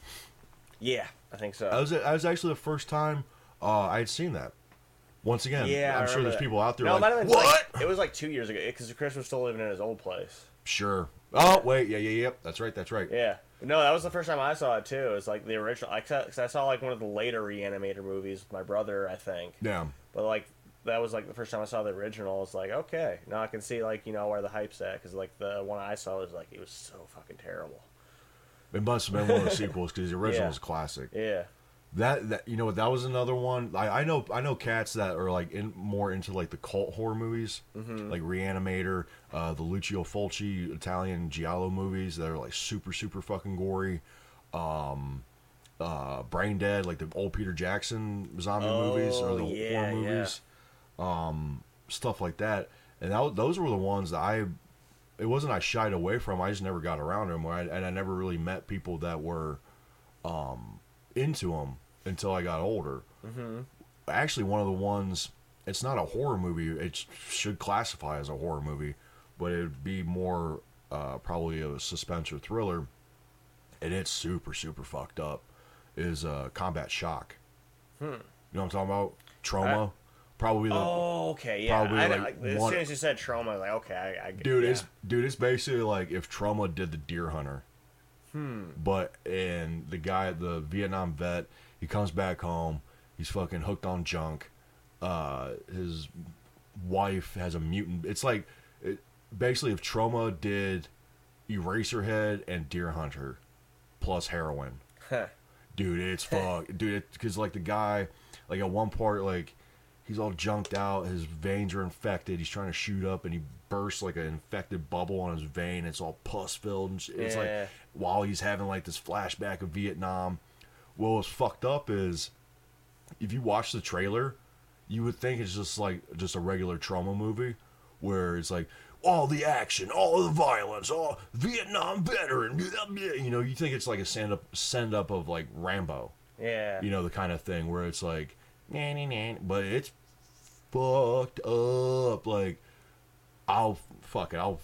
Yeah, I think so. I was I was actually the first time uh, I had seen that. Once again, yeah, I'm sure there's that. people out there No, it like been what? Like, it was like two years ago because Chris was still living in his old place. Sure. Oh wait, yeah, yeah, yep. That's right. That's right. Yeah. No, that was the first time I saw it too. It was like the original. I, cause I saw like one of the later Reanimator movies with my brother, I think. Yeah. But like that was like the first time I saw the original. It's like okay, now I can see like you know where the hype's at because like the one I saw was like it was so fucking terrible. It must have been one of the sequels because the original Yeah. is classic. Yeah. That that you know what that was another one. I, I know I know cats that are like in more into like the cult horror movies, Mm-hmm. like Reanimator, uh, the Lucio Fulci Italian giallo movies that are like super super fucking gory. Um, uh, Brain Dead, like the old Peter Jackson zombie movies or the Oh, yeah, horror yeah. movies, um, stuff like that. And that, those were the ones that I. It wasn't I shied away from. I just never got around them, I, and I never really met people that were um, into them until I got older. Mm-hmm. Actually, one of the ones. It's not a horror movie. It should classify as a horror movie, but it'd be more uh, probably a suspense or thriller. And it's super super fucked up. Is uh, Combat Shock. You know what I'm talking about? Troma. probably the Oh, okay, yeah. Probably, I, like, I, as one- soon as you said Troma, like, okay, I, I dude yeah. it's dude it's basically like if Troma did the deer hunter hmm but and the guy the vietnam vet he comes back home he's fucking hooked on junk uh his wife has a mutant it's like it, basically if Troma did eraserhead and deer hunter plus heroin dude it's [laughs] fuck dude because like the guy like at one part like he's all junked out his veins are infected he's trying to shoot up and he bursts like an infected bubble on his vein it's all pus filled and sh- it's Yeah. like while he's having like this flashback of vietnam well was fucked up is if you watch the trailer you would think it's just like just a regular Troma movie where it's like all the action, all the violence, all Vietnam veteran, you know, you think it's like a send up send up of like Rambo, yeah. you know, the kind of thing where it's like, nah, nah, nah, but it's fucked up. Like, I'll fuck it. I'll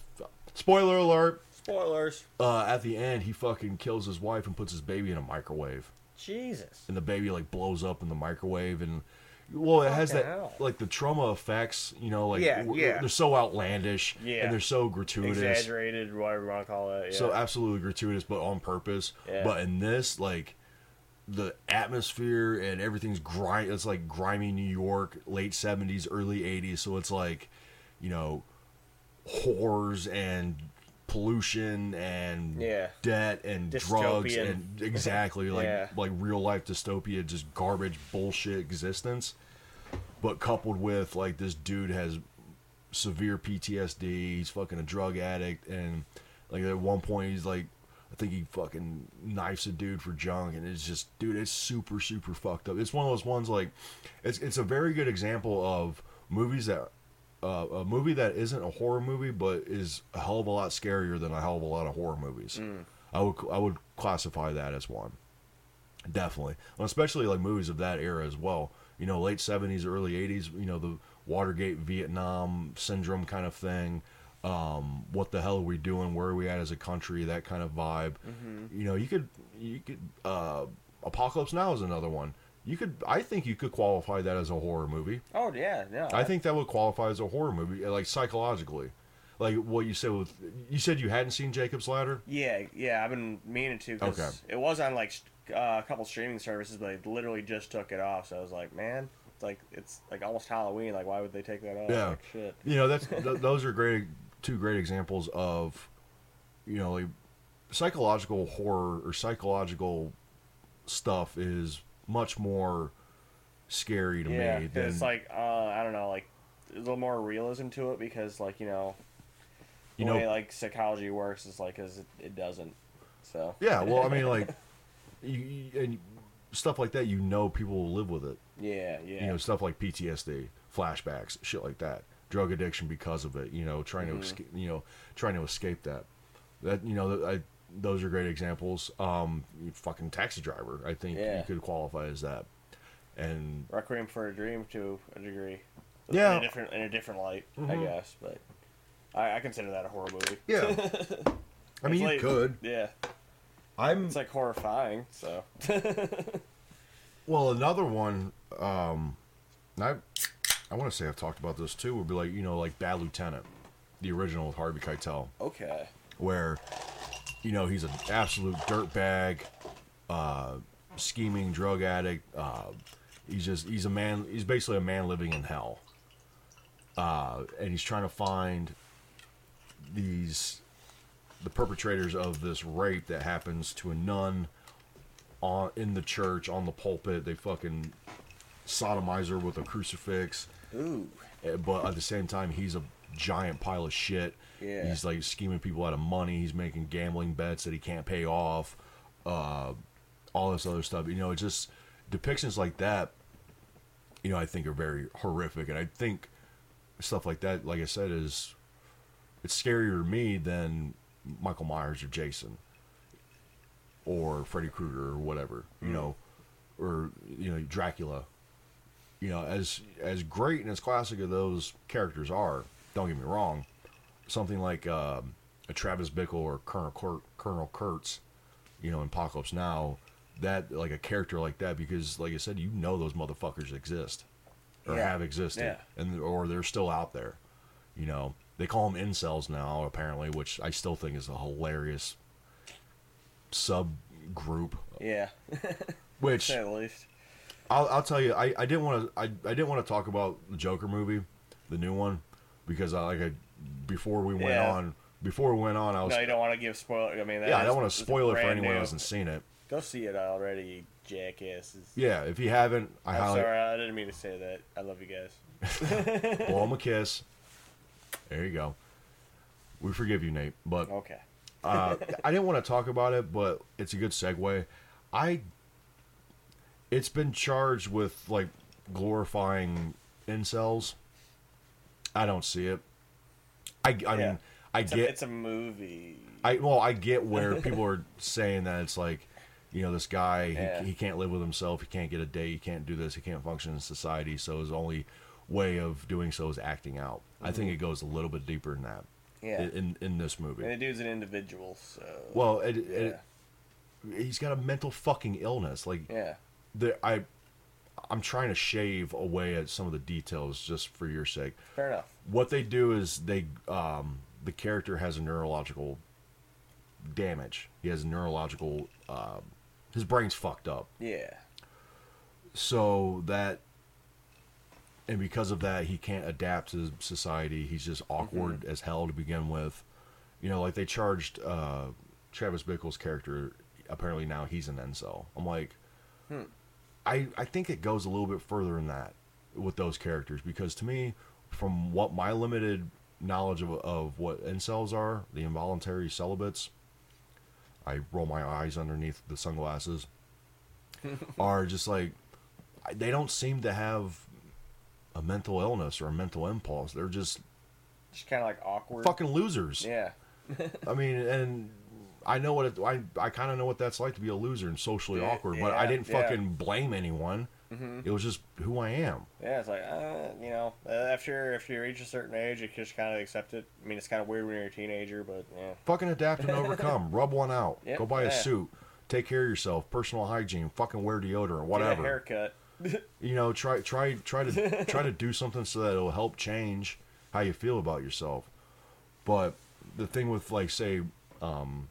spoiler alert. Spoilers. Uh, at the end, he fucking kills his wife and puts his baby in a microwave, Jesus. and the baby like blows up in the microwave and. Well, it has Fucking that hell. like the Troma effects, you know, like Yeah, w- yeah. they're so outlandish Yeah. and they're so gratuitous. Exaggerated, whatever you want to call it. Yeah. So absolutely gratuitous, but on purpose. Yeah. But in this, like the atmosphere and everything's grimy. It's like grimy New York, late seventies, early eighties. So it's like, you know, whores and pollution and Yeah. debt and drugs and [laughs] exactly like Yeah. like real life dystopia, just garbage bullshit existence. But coupled with like this dude has severe PTSD. He's fucking a drug addict, and like at one point he's like, I think he fucking knifes a dude for junk, and it's just, dude, it's super super fucked up. It's one of those ones like, it's it's a very good example of movies that. Uh, a movie that isn't a horror movie, but is a hell of a lot scarier than a hell of a lot of horror movies. I would I would classify that as one. Definitely, well, especially like movies of that era as well. You know, late seventies, early eighties. You know, the Watergate, Vietnam syndrome kind of thing. Um, what the hell are we doing? Where are we at as a country? That kind of vibe. You know, you could you could uh, Apocalypse Now is another one. You could I think you could qualify that as a horror movie. oh yeah, no. I think that would qualify as a horror movie, like psychologically. Like what you said with you said you hadn't seen Jacob's Ladder. Yeah, yeah. I've been meaning to Okay. it was on like uh, a couple streaming services, but they literally just took it off. So I was like, man, it's like it's like almost Halloween. Like, why would they take that off? Yeah. Like, shit. you know that's [laughs] th- those are great two great examples of you know like psychological horror or psychological stuff is much more scary to me. Yeah, me than it's like uh, I don't know, like a little more realism to it because like you know, the you know way like psychology works is like as it, it doesn't. So yeah well i mean like [laughs] you, you and stuff like that you know people will live with it yeah, yeah, you know stuff like ptsd flashbacks shit like that drug addiction because of it you know trying Mm-hmm. to escape you know trying to escape that that you know I, those are great examples um fucking taxi driver i think Yeah. you could qualify as that and Requiem for a Dream to a degree. Yeah. in a different in a different light, I Mhm. guess, but I, I consider that a horror movie. yeah [laughs] i mean It's you like- could Yeah, i'm it's like horrifying. So well another one um i i want to say i've talked about this too would be like you know like bad lieutenant the original with harvey keitel okay, where you know he's an absolute dirtbag, uh, scheming drug addict. Uh, he's just he's a man. He's basically a man living in hell, uh, and he's trying to find these the perpetrators of this rape that happens to a nun on in the church on the pulpit. They fucking sodomize her with a crucifix. ooh, Uh, but at the same time he's a giant pile of shit Yeah. he's like scheming people out of money he's making gambling bets that he can't pay off uh all this other stuff. You know, it's just depictions like that. You know, I think are very horrific, and I think stuff like that, like I said, is it's scarier to me than Michael Myers or Jason or Freddy Krueger or whatever. You know, or you know Dracula. You know, as as great and as classic of those characters are, don't get me wrong, something like um, a Travis Bickle or Colonel Kurt, Colonel Kurtz, you know, in Apocalypse Now, that like a character like that, because like I said, you know those motherfuckers exist or Yeah. have existed, Yeah. and or they're still out there. You know, they call them incels now, apparently, which I still think is a hilarious subgroup. Yeah, [laughs] Which the least. I'll, I'll tell you, I, I didn't want to I, I didn't want to talk about the Joker movie, the new one, because I like I before we went Yeah. on before we went on I was No, you don't want to give spoiler. I mean, that yeah I don't want to spoil it for anyone who hasn't seen it. Go see it already, jackasses. Yeah, if you haven't, I I'm highly sorry, I didn't mean to say that. I love you guys. [laughs] blow him a [laughs] kiss. There you go. We forgive you, Nate. But Okay. uh, I didn't want to talk about it, but it's a good segue. I it's been charged with like glorifying incels. I don't see it. I, I Yeah. mean I It's a, get it's a movie. I well I get where [laughs] people are saying that it's like you know this guy Yeah. he, he can't live with himself he can't get a date he can't do this he can't function in society so his only way of doing so is acting out. I think it goes a little bit deeper than that Mm-hmm. Yeah. in in this movie. and the dude's an individual, so. Well, it, yeah. it, he's got a mental fucking illness. Like, yeah. the, I, I'm trying to shave away at some of the details just for your sake. Fair enough. What they do is they, um, the character has a neurological damage. He has neurological, um, his brain's fucked up. Yeah. So that, and because of that, he can't adapt to society. He's just awkward as hell to begin with. You know, like they charged uh, Travis Bickle's character. Apparently now he's an incel. I'm like, I I think it goes a little bit further than that with those characters because to me, from what my limited knowledge of of what incels are, the involuntary celibates. I roll my eyes underneath the sunglasses. [laughs] are just like they don't seem to have a mental illness or a mental impulse. They're just Just kind of like awkward. fucking losers. Yeah. I mean, and I know what it, I I kind of know what that's like to be a loser and socially Yeah, awkward. But I didn't yeah. fucking blame anyone. It was just who I am. Yeah, it's like, uh, you know, uh, after if you reach a certain age, you just kind of accept it. I mean, it's kind of weird when you're a teenager, but yeah. Fucking adapt and overcome. [laughs] Rub one out. Yep, Go buy a suit. Take care of yourself. Personal hygiene. Fucking wear deodorant. Get Whatever. a haircut. [laughs] you know try try try to try to do something so that it'll help change how you feel about yourself but the thing with like say um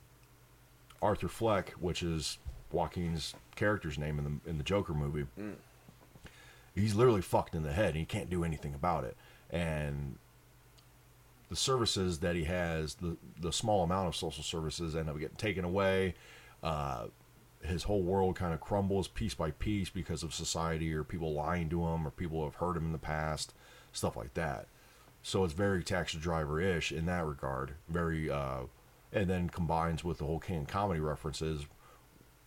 arthur fleck which is joaquin's character's name in the in the joker movie he's literally fucked in the head and he can't do anything about it and the services that he has the the small amount of social services end up getting taken away uh his whole world kind of crumbles piece by piece because of society or people lying to him or people who have hurt him in the past, stuff like that. So it's very taxi driver ish in that regard. Very, uh, and then combines with the whole King comedy references,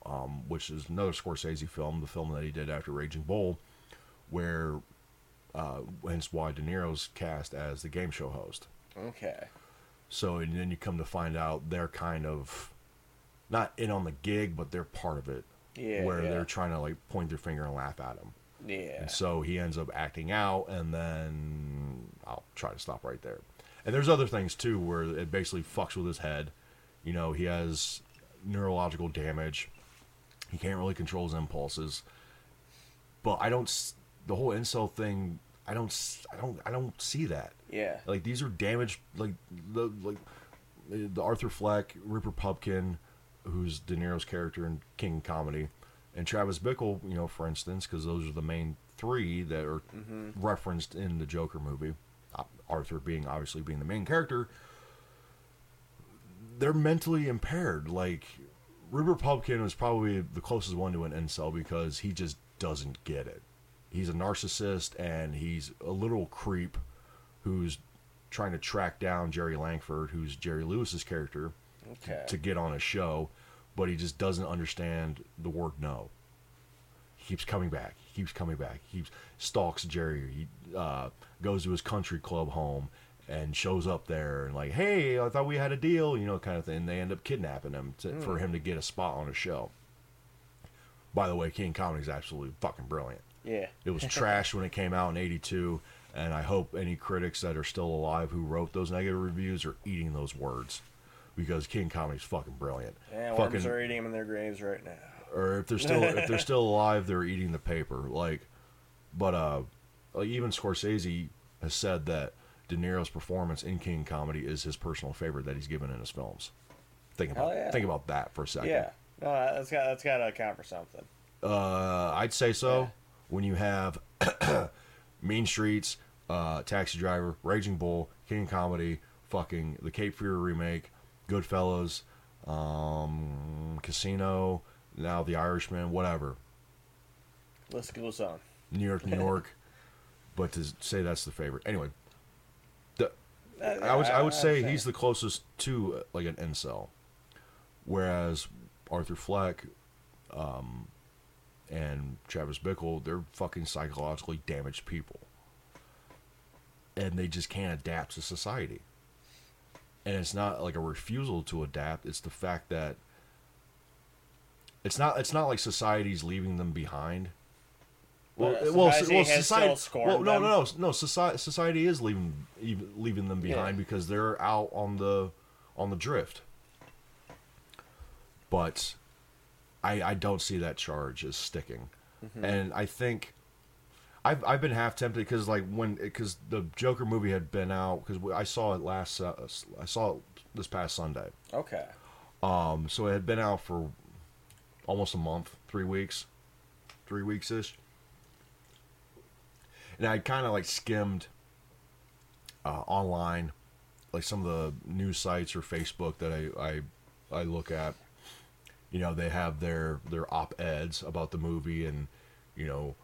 um, which is another Scorsese film, the film that he did after Raging Bull, where, uh, hence why De Niro's cast as the game show host. Okay. So and then you come to find out they're kind of not in on the gig, but they're part of it. Yeah, Where yeah. they're trying to like point their finger and laugh at him. Yeah. And so he ends up acting out, and then I'll try to stop right there. And there's other things too where it basically fucks with his head. You know, he has neurological damage. He can't really control his impulses. But I don't. The whole incel thing. I don't. I don't. I don't see that. Yeah. Like these are damaged. Like the like the Arthur Fleck, Rupert Pupkin, who's De Niro's character in King Comedy, and Travis Bickle. You know, for instance, because those are the main three that are mm-hmm. referenced in the Joker movie. Arthur being obviously being the main character. They're mentally impaired. Like Rupert Pupkin was probably the closest one to an incel because he just doesn't get it. He's a narcissist and he's a little creep who's trying to track down Jerry Langford, who's Jerry Lewis's character, Okay. to get on a show, but he just doesn't understand the word no. He keeps coming back. Keeps coming back. He keeps stalks Jerry. He uh, goes to his country club home and shows up there and like, hey, I thought we had a deal, you know, kind of thing. And they end up kidnapping him to, for him to get a spot on a show. By the way, King Comedy is absolutely fucking brilliant. Yeah. It was [laughs] trash when it came out in '82, and I hope any critics that are still alive who wrote those negative reviews are eating those words because King Comedy's fucking brilliant. Yeah, fucking, worms are eating them in their graves right now. Or if they're still if they're still alive, they're eating the paper. Like, but uh, like even Scorsese has said that De Niro's performance in King Comedy is his personal favorite that he's given in his films. Think about yeah. think about that for a second. Yeah. No, that's got that's got to account for something. Uh, I'd say so. Yeah. When you have [coughs] Mean Streets, uh, Taxi Driver, Raging Bull, King Comedy, fucking the Cape Fear remake, Goodfellas, um, Casino, now The Irishman, whatever. List goes on. New York, New York. [laughs] but to say that's the favorite, anyway. The, I would I would say he's the closest to uh, like an incel, whereas Arthur Fleck, um, and Travis Bickle, they're fucking psychologically damaged people, and they just can't adapt to society. And it's not like a refusal to adapt; it's the fact that it's not it's not like society's leaving them behind. Well, But well, society well, society. Well, no, no, no, no. Society, society is leaving leaving them behind Yeah. because they're out on the on the drift. But I I don't see that charge as sticking, Mm-hmm. and I think I've I've been half tempted because like when because the Joker movie had been out because I saw it last uh, I saw it this past Sunday. Okay. Um, so it had been out for almost a month, three weeks, three weeks ish. And I kind of like skimmed uh, online, like some of the news sites or Facebook that I, I I look at. You know, they have their their op eds about the movie and you know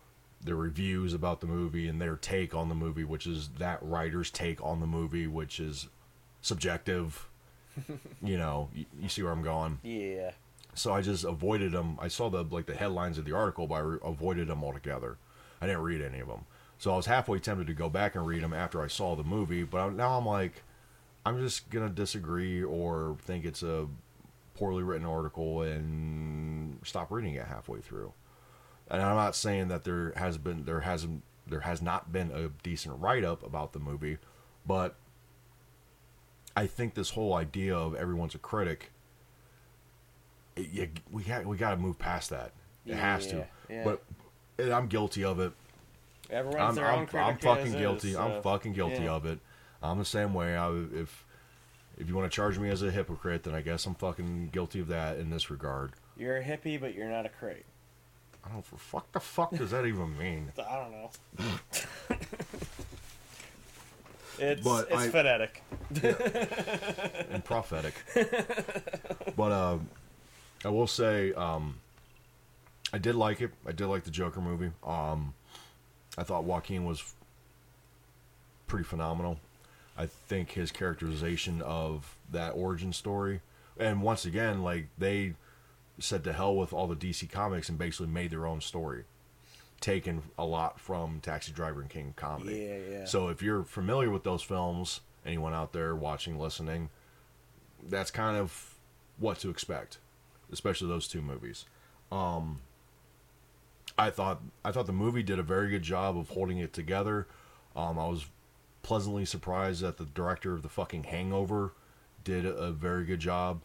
their reviews about the movie and their take on the movie, which is that writer's take on the movie, which is subjective. [laughs] you know, you, you see where I'm going Yeah. So I just avoided them. I saw the like the headlines of the article, but I re- avoided them altogether. I didn't read any of them. So I was halfway tempted to go back and read them after I saw the movie, but I'm, now I'm like, I'm just gonna disagree or think it's a poorly written article and stop reading it halfway through. And I'm not saying that there has been there hasn't there has not been a decent write up about the movie, but I think this whole idea of everyone's a critic it, you, we got we got to move past that. It has to. Yeah, yeah. But and I'm guilty of it. Everyone's I'm their own I'm, critic I'm fucking guilty. is, I'm fucking guilty yeah. of it. I'm the same way. I if if you want to charge me as a hypocrite, then I guess I'm fucking guilty of that in this regard. You're a hippie, but you're not a crate. I don't. For fuck the fuck does that even mean? [laughs] I don't know. [laughs] it's But it's I- phonetic. and prophetic. [laughs] but um, I will say, um, I did like it. I did like the Joker movie. Um, I thought Joaquin was pretty phenomenal. I think his characterization of that origin story, and once again, like they said to hell with all the DC comics and basically made their own story, taken a lot from Taxi Driver and King Comedy. Yeah, yeah. So if you're familiar with those films, anyone out there watching, listening, that's kind of what to expect, especially those two movies. Um, I thought I thought the movie did a very good job of holding it together. Um, I was pleasantly surprised that the director of the fucking Hangover did a, very good job.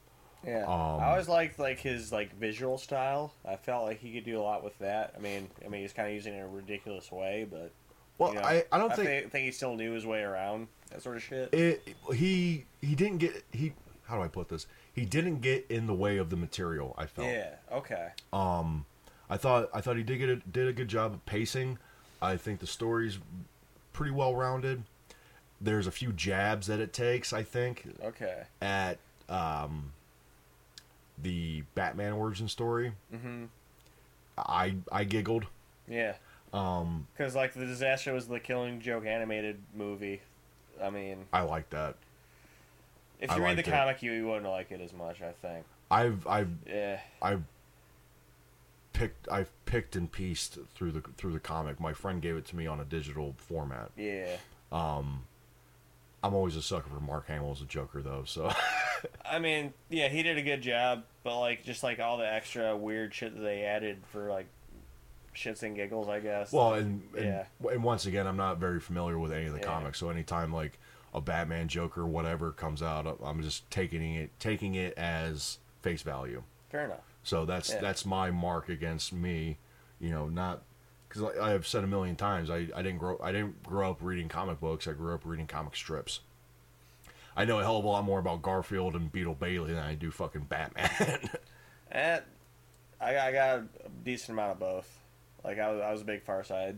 Yeah, Um, I always liked like his like visual style. I felt like he could do a lot with that. I mean, I mean, he's kind of using it in a ridiculous way, but Well, you know, I, I don't I think thi- think he still knew his way around that sort of shit. it he he didn't get he how do I put this? He didn't get in the way of the material. I felt. yeah. Okay. Um, I thought I thought he did get a, did a good job of pacing. I think the story's pretty well rounded. There's a few jabs that it takes. I think Okay. at um, the Batman origin story. Mm-hmm. I I giggled. Yeah. Um, Because like the disaster was the Killing Joke animated movie. I mean, I like that. If I you read the it. comic, you, you wouldn't like it as much. I think. I've I've Yeah. I've picked I've picked and pieced through the through the comic. My friend gave it to me on a digital format. Yeah. Um, I'm always a sucker for Mark Hamill as a Joker though, so [laughs] I mean, yeah, he did a good job, but like just like all the extra weird shit that they added for like shits and giggles, I guess. well and and, Yeah. and once again I'm not very familiar with any of the Yeah. comics, so anytime like a Batman Joker whatever comes out, I'm just taking it taking it as face value. fair enough. So that's Yeah. that's my mark against me, you know, not because I have said a million times I, I didn't grow I didn't grow up reading comic books. I grew up reading comic strips. I know a hell of a lot more about Garfield and Beetle Bailey than I do fucking Batman. And [laughs] eh, I, I got a decent amount of both. Like I was, I was a big Far Side.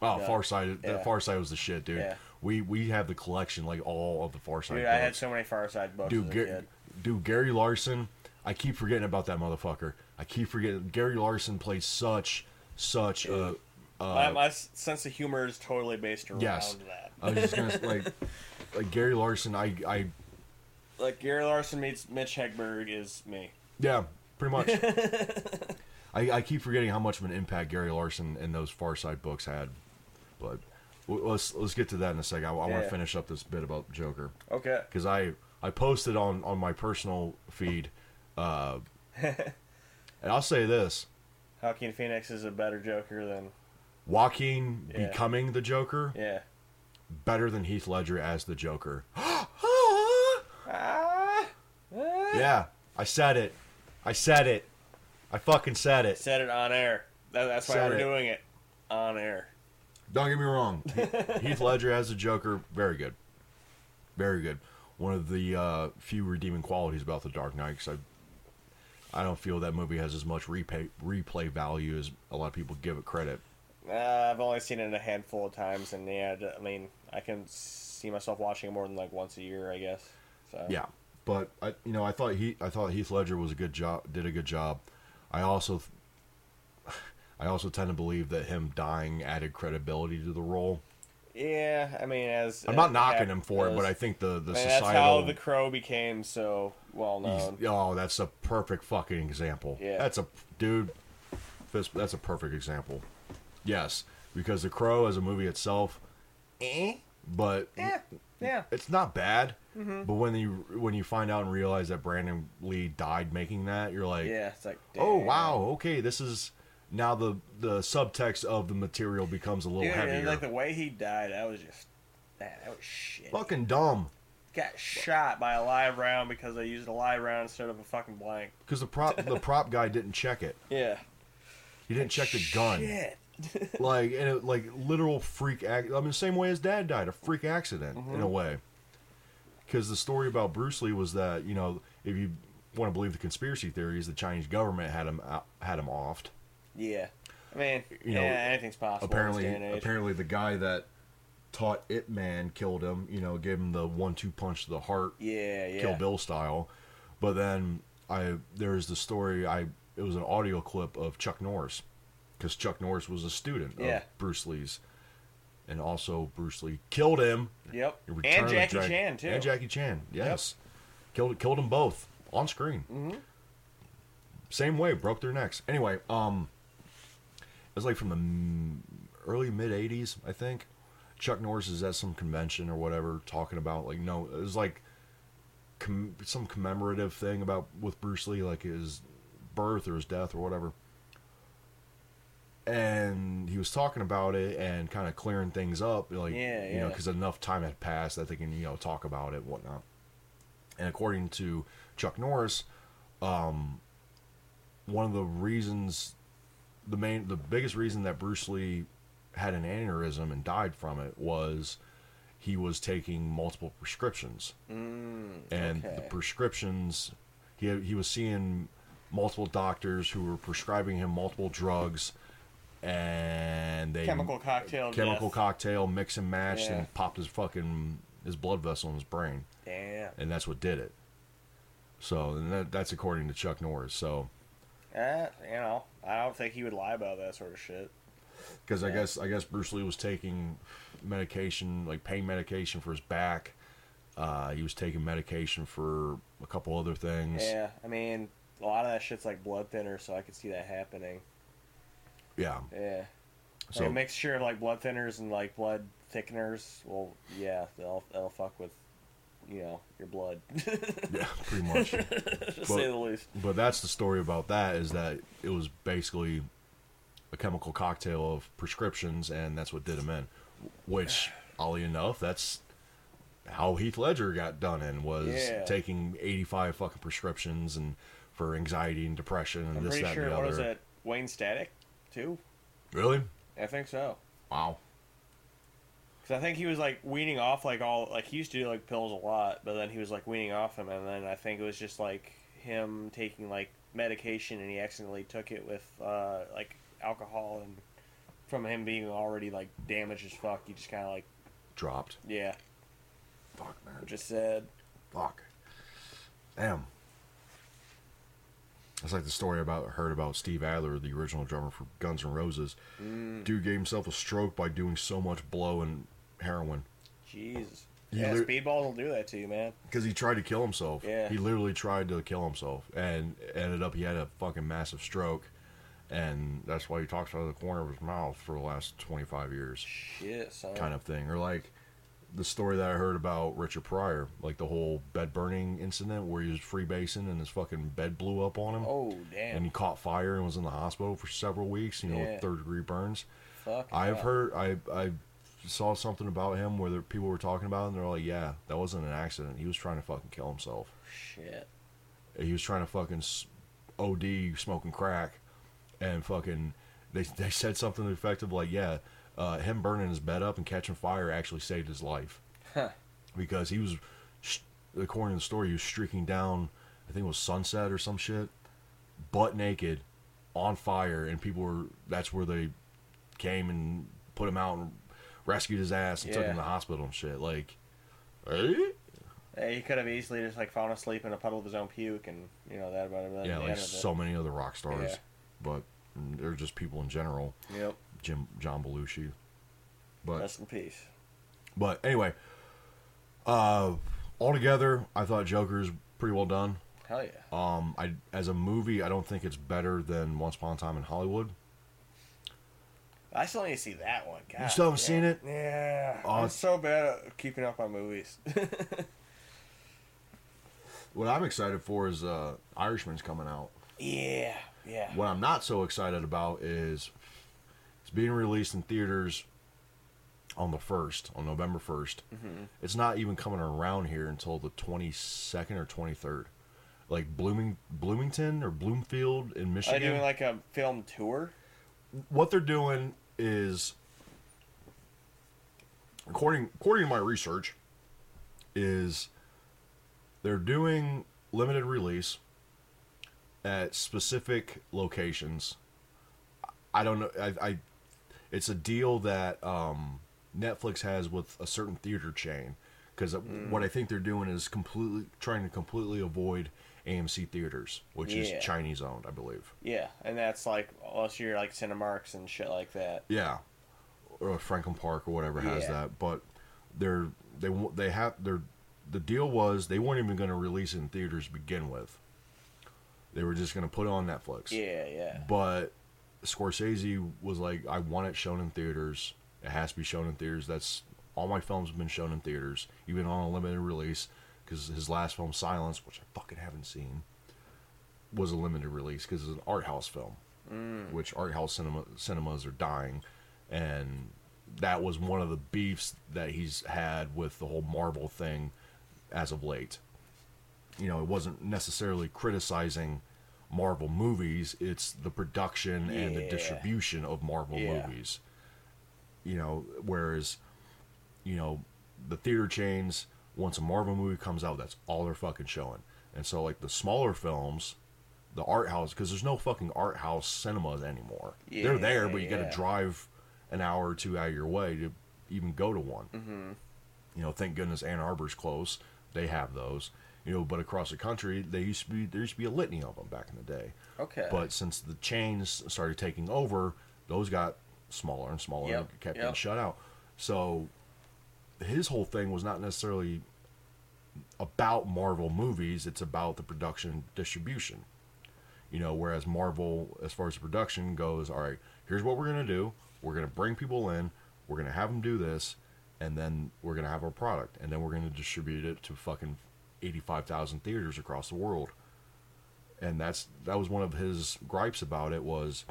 oh, Yeah. Far Side, Yeah. the Far Side was the shit, dude. Yeah. We we have the collection like all of the Far Side. Dude, I had so many Far Side books dude, as a Gar- kid. dude, Gary Larson. I keep forgetting about that motherfucker. I keep forgetting Gary Larson plays such such a. Uh, my, my sense of humor is totally based around Yes. that. I was just gonna like, [laughs] like Gary Larson. I, I, Like Gary Larson meets Mitch Hedberg is me. yeah, pretty much. [laughs] I, I keep forgetting how much of an impact Gary Larson and those Far Side books had, but let's let's get to that in a second. I, want to finish up this bit about Joker Okay. because I I posted on on my personal feed, [laughs] uh, and I'll say this: Joaquin Phoenix is a better Joker than Joaquin Yeah. becoming the Joker yeah. better than Heath Ledger as the Joker. [gasps] Ah, yeah, I said it. I said it. I fucking said it. said it on air. That, that's why Said we're it. doing it on air. Don't get me wrong. Heath Ledger as the Joker, very good, very good. One of the uh, few redeeming qualities about the Dark Knight. 'cause I, I don't feel that movie has as much replay replay value as a lot of people give it credit. Uh, I've only seen it a handful of times, and yeah, I mean, I can see myself watching it more than like once a year, I guess. So Yeah, but I, you know, I thought he, I thought Heath Ledger was a good job, did a good job. I also, I also tend to believe that him dying added credibility to the role. yeah. I mean, as I'm not as knocking him for it, but I think the the I mean, that's how the Crow became so well known. Oh, that's a perfect fucking example. Yeah. That's a dude. That's, that's a perfect example. Yes, because The Crow as a movie itself, eh, but Yeah, yeah. it's not bad. Mm-hmm. But when you when you find out and realize that Brandon Lee died making that, you're like, Yeah, it's like oh wow, okay, this is now the the subtext of the material becomes a little Dude, heavier. like the way he died, that was just that, that was shit. Fucking dumb. Got shot by a live round because they used a live round instead of a fucking blank. Because the prop the [laughs] prop guy didn't check it. Yeah. He didn't check the gun. Shit. [laughs] like and it, like literal freak ac- I mean same way his dad died a freak accident in a mm-hmm. way because the story about Bruce Lee was that you know if you want to believe the conspiracy theories the Chinese government had him out, had him offed Yeah. I mean, You know, yeah, anything's possible. apparently in this day and age. apparently the guy that taught Ip Man killed him you know gave him the one two punch to the heart Yeah, yeah. Kill Bill style but then I there's the story I it was an audio clip of Chuck Norris because Chuck Norris was a student Yeah. of Bruce Lee's and also Bruce Lee killed him Yep. Return And Jackie Chan too. and Jackie Chan yes killed killed them both on screen Mhm. same way broke their necks anyway um was like from the early mid 80s I think. Chuck Norris is at some convention or whatever talking about like no it was like com- some commemorative thing about with Bruce Lee like his birth or his death or whatever. And he was talking about it and kind of clearing things up like Yeah, you know because enough time had passed that they can you know talk about it and whatnot. And according to Chuck Norris um one of the reasons the main the biggest reason that Bruce Lee had an aneurysm and died from it was he was taking multiple prescriptions Mm, and the prescriptions he he was seeing multiple doctors who were prescribing him multiple drugs and they chemical cocktail. chemical death. cocktail mix and match Yeah. and popped his fucking his blood vessel in his brain Damn. and that's what did it so and that, that's according to Chuck Norris so Uh, you know, I don't think he would lie about that sort of shit. because I guess I guess Bruce Lee was taking medication like pain medication for his back Uh, he was taking medication for a couple other things. Yeah, I mean, a lot of that shit's like blood thinner, so I could see that happening. Yeah. Yeah. So like a mixture of like blood thinners and like blood thickeners. Well, yeah, they'll they'll fuck with, you know, your blood. [laughs] yeah, pretty much. [laughs] to But- say the least. But that's the story about that is that it was basically a chemical cocktail of prescriptions, and that's what did him in. Which, [sighs] oddly enough, that's how Heath Ledger got done in was Yeah. taking eighty five fucking prescriptions and for anxiety and depression and I'm this that sure. and the other. was it? Wayne Static, too. Really? I think so. Wow. Because I think he was like weaning off like all like he used to do like pills a lot, but then he was like weaning off them, and then I think it was just like him taking like medication, and he accidentally took it with uh, like alcohol, and from him being already like damaged as fuck, he just kind of like Dropped. yeah, Fuck man. which is sad. Fuck. Damn. It's like the story about heard about Steve Adler, the original drummer for Guns N' Roses. Mm. Dude gave himself a stroke by doing so much blow and heroin Jesus. You Yeah, lit- speedballs will do that to you, man. because he tried to kill himself. Yeah. He literally tried to kill himself and ended up he had a fucking massive stroke, and that's why he talks out of the corner of his mouth for the last twenty five years, Shit, son. kind of thing. Or like the story that I heard about Richard Pryor, like the whole bed burning incident where he was freebasing and his fucking bed blew up on him. Oh damn. and he caught fire and was in the hospital for several weeks. You know, Yeah. with third degree burns. Fuck. I've yeah. heard, I I saw something about him where people were talking about, and they're like, "Yeah, that wasn't an accident. He was trying to fucking kill himself. Shit. He was trying to fucking OD smoking crack, and fucking they they said something to the effect of like, yeah, uh, him burning his bed up and catching fire actually saved his life Huh. because he was, according to the story, he was streaking down, I think it was Sunset or some shit, butt naked, on fire, and people were. That's where they came and put him out and rescued his ass and took him to the hospital and shit. Like, eh? Hey, he could have easily just like fallen asleep in a puddle of his own puke, and you know that about it. yeah, like so many other rock stars, Yeah. but they're just people in general. Yep. Jim John Belushi, but Rest in peace. but anyway, uh, altogether, I thought Joker's pretty well done. Hell yeah. Um, I as a movie, I don't think it's better than Once Upon a Time in Hollywood. I still need to see that one. God, you still haven't yeah. seen it? Yeah. Oh, I'm so bad at keeping up on movies. [laughs] What I'm excited for is uh, Irishman's coming out. yeah. Yeah. What I'm not so excited about is it's being released in theaters on the first, on November 1st. It's not even coming around here until the 22nd or 23rd. Like Blooming Bloomington or Bloomfield in Michigan. Are they doing like a film tour? What they're doing is according according to my research is they're doing limited release at specific locations. I don't know i, I it's a deal that um, netflix has with a certain theater chain because what i think they're doing is completely trying to completely avoid amc theaters which Yeah. is chinese owned i believe Yeah, and that's like unless you're like Cinemarks and shit like that. Yeah, or Franklin Park or whatever has Yeah. that. But they're they they have their the deal was they weren't even going to release it in theaters to begin with. They were just going to put it on Netflix. Yeah, yeah. But Scorsese was like, I want it shown in theaters. It has to be shown in theaters. That's all my films have been shown in theaters, even on a limited release. Because his last film, Silence, which I fucking haven't seen, was a limited release because it's an art house film, mm. which art house cinema cinemas are dying, and that was one of the beefs that he's had with the whole Marvel thing as of late. You know, it wasn't necessarily criticizing Marvel movies; it's the production and the distribution of Marvel Yeah. movies. You know, whereas, you know, the theater chains once a Marvel movie comes out, that's all they're fucking showing. And so, like the smaller films, the art house, because there's no fucking art house cinemas anymore. Yeah, They're there, but you got to drive an hour or two out of your way to even go to one. Mm-hmm. You know, thank goodness Ann Arbor's close. They have those. You know, but across the country, they used to be there used to be a litany of them back in the day. Okay. But since the chains started taking over, those got smaller and smaller Yep, and kept getting shut out. So his whole thing was not necessarily about Marvel movies. It's about the production distribution. You know, whereas Marvel, as far as the production goes, all right, here's what we're gonna do. We're gonna bring people in. We're gonna have them do this, and then we're gonna have our product, and then we're gonna distribute it to fucking eighty-five thousand theaters across the world. And that's that was one of his gripes about it was,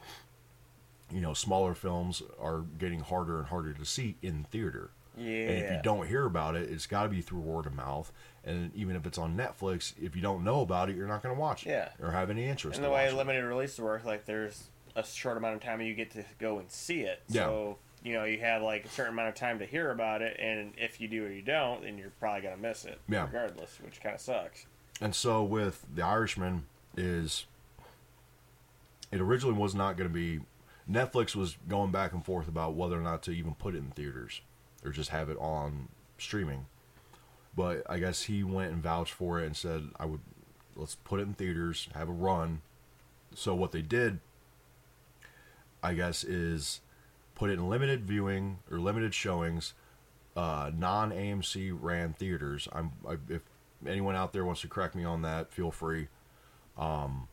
you know, smaller films are getting harder and harder to see in theater. Yeah. And if you don't hear about it, it's got to be through word of mouth. And even if it's on Netflix, if you don't know about it, you're not going to watch it Yeah. or have any interest. And to the way it. limited releases work, like there's a short amount of time you get to go and see it. Yeah. So you know you have like a certain amount of time to hear about it, and if you do or you don't, then you're probably gonna miss it. Yeah. Regardless, which kind of sucks. And so with The Irishman is it originally was not going to be Netflix was going back and forth about whether or not to even put it in theaters or just have it on streaming. But I guess he went and vouched for it and said I would let's put it in theaters, have a run. So what they did I guess is put it in limited viewing or limited showings uh, non AMC ran theaters. I'm I, if anyone out there wants to correct me on that, feel free. Um,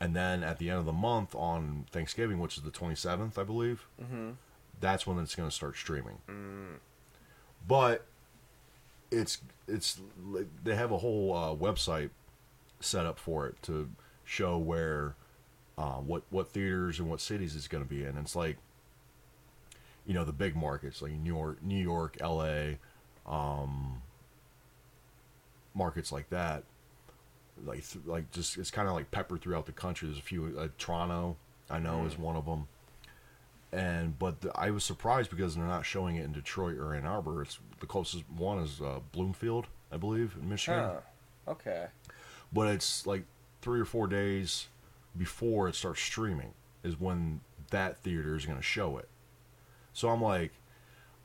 and then at the end of the month on Thanksgiving, which is the 27th, I believe, Mm-hmm. That's when it's going to start streaming. But it's it's they have a whole uh, website set up for it to show where uh, what what theaters and what cities it's going to be in. it's like you know the big markets like New York, New York, L.A., um, markets like that. Like like just it's kind of like peppered throughout the country. There's a few. Uh, Toronto, I know, is one of them. And but the, I was surprised because they're not showing it in Detroit or Ann Arbor. It's the closest one is uh, Bloomfield, I believe, in Michigan Huh. Okay. but it's like three or four days before it starts streaming is when that theater is going to show it. So I'm like,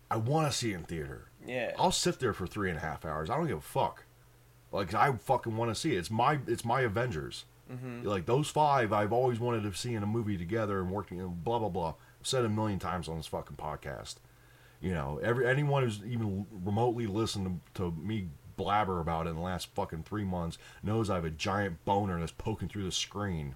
I want to see it in theater. Yeah. I'll sit there for three and a half hours. I don't give a fuck. Like I fucking want to see it. It's my it's my Avengers. Mm-hmm. Like those five, I've always wanted to see in a movie together and working. And blah blah blah. I've said a million times on this fucking podcast. You know, every anyone who's even remotely listened to, to me blabber about it in the last fucking three months knows I have a giant boner that's poking through the screen.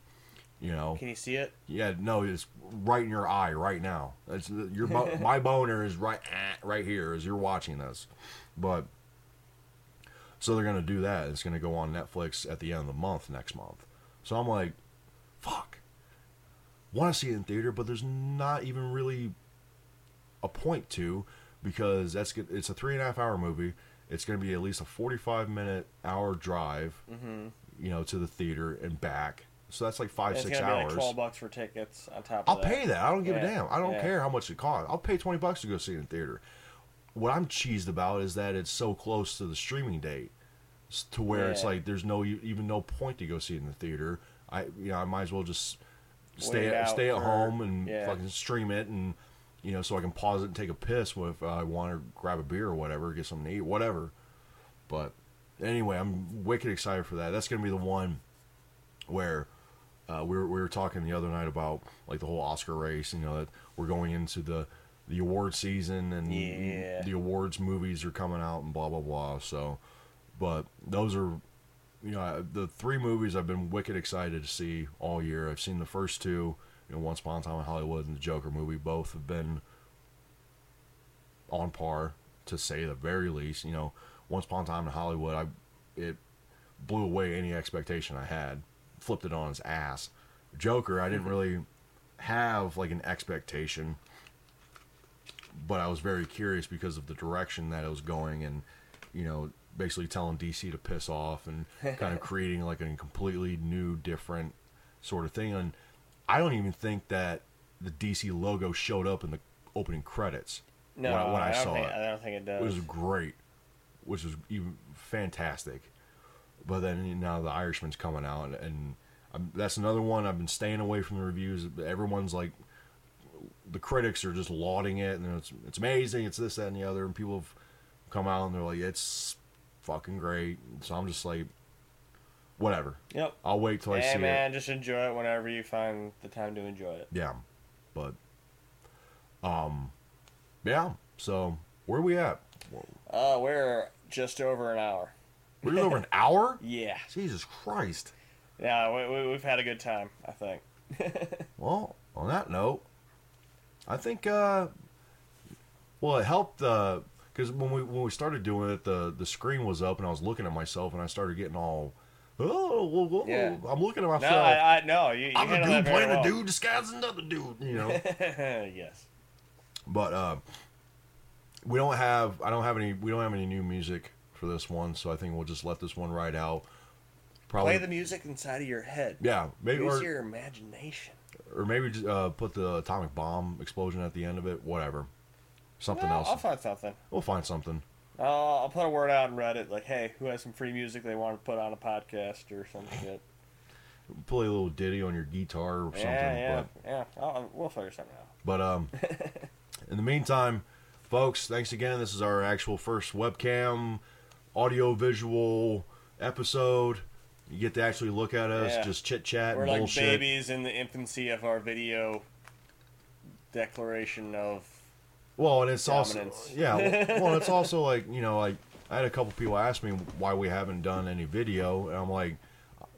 You know, Can you see it? yeah, no, it's right in your eye right now. It's your bo- [laughs] my boner is right eh, right here as you're watching this, but so they're gonna do that. It's gonna go on Netflix at the end of the month next month. So I'm like, fuck, want to see it in theater, but there's not even really a point to because that's it's a three and a half hour movie. It's gonna be at least a 45 minute hour drive, Mm-hmm. you know, to the theater and back. So that's like five six hours. like twelve bucks for tickets on top. I'll that. pay that. I don't give a damn. I don't yeah. care how much it costs. I'll pay twenty bucks to go see it in theater. What I'm cheesed about is that it's so close to the streaming date, to where it's like there's no even no point to go see it in the theater. I you know I might as well just stay at, stay at home and yeah. fucking stream it and you know so I can pause it and take a piss if I want to grab a beer or whatever, get something to eat, whatever. But anyway, I'm wicked excited for that. That's gonna be the one where uh, we were we were talking the other night about like the whole Oscar race. You know that we're going into the the award season and Yeah. the awards movies are coming out and blah blah blah. So, but those are you know the three movies I've been wicked excited to see all year. I've seen the first two. You know, Once Upon a Time in Hollywood and the Joker movie. Both have been on par to say the very least. You know, Once Upon a Time in Hollywood, I it blew away any expectation I had, flipped it on its ass. Joker, I didn't really have like an expectation, but I was very curious because of the direction that it was going, and you know, basically telling DC to piss off and [laughs] kind of creating like a completely new, different sort of thing. And I don't even think that the DC logo showed up in the opening credits No, when, I- when I, don't saw think, it I don't think it does. it was great, which was even fantastic. But then now the Irishman's coming out, and, and I'm, that's another one I've been staying away from the reviews. Everyone's like, the critics are just lauding it, and it's it's amazing, it's this, that, and the other, and people have come out and they're like, it's fucking great. So I'm just like, whatever. Yep. I'll wait till I Hey see man, just enjoy it whenever you find the time to enjoy it. it. Yeah, but um, yeah. So where are we at? Uh, we're just over an hour. We're just over an [laughs] hour. Yeah. Jesus Christ. Yeah, we, we, we've had a good time, I think. [laughs] Well, on that note, I think uh, well it helped because when we when we started doing it, the the screen was up and I was looking at myself and I started getting all oh whoa, whoa, Yeah. I'm looking at No, myself. I, I no, you, you I'm a dude playing very a dude disguised as another dude, you know. [laughs] yes. but uh, we don't have I don't have any we don't have any new music for this one, so I think we'll just let this one ride out. Probably Play the music inside of your head. yeah, maybe Use or, your imagination. or maybe just, uh, put the atomic bomb explosion at the end of it. Whatever, something else. I'll find something. We'll find something. I'll, I'll put a word out on Reddit, like, hey, who has some free music they want to put on a podcast or some [sighs] shit. Play a little ditty on your guitar or something. yeah, yeah, But yeah. I'll, we'll figure something out. but um, [laughs] in the meantime, folks, thanks again. This is our actual first webcam, audio visual episode. You get to actually look at us, Yeah. just chit chat and We're like bullshit. babies in the infancy of our video declaration of. Well, and it's Dominance. also yeah. Well, well, it's also like you know, like I had a couple people ask me why we haven't done any video, and I'm like,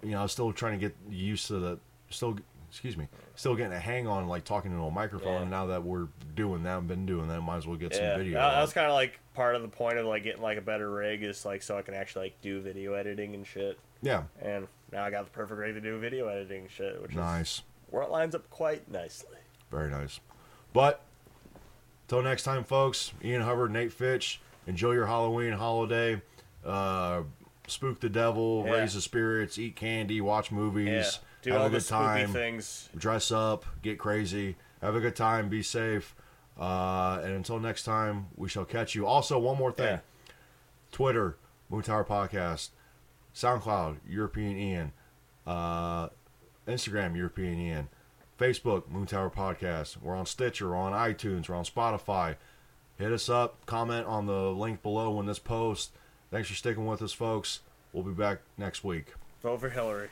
you know, I'm still trying to get used to the still. Excuse me, still getting a hang on like talking into a microphone. Yeah. And now that we're doing that, and been doing that, might as well get Yeah, some video. that, that's kind of like part of the point of like getting like a better rig is like so I can actually like do video editing and shit. yeah, And now I got the perfect rig to do video editing and shit, which is nice, where it lines up quite nicely. very nice. But till next time, folks. Ian Hubbard, Nate Fitch. Enjoy your Halloween holiday. Uh, spook the devil, Yeah. raise the spirits, eat candy, watch movies. Yeah, do have all a good time. things. dress up, get crazy, have a good time, be safe. Uh, and until next time, we shall catch you. Also, one more thing Yeah. Twitter, Moon Tower Podcast, SoundCloud, European Ian, uh, Instagram, European Ian, Facebook, Moon Tower Podcast. We're on Stitcher, we're on iTunes, we're on Spotify. Hit us up, comment on the link below when this posts. Thanks for sticking with us, folks. We'll be back next week. Vote for Hillary.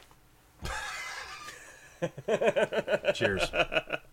[laughs] Cheers. [laughs]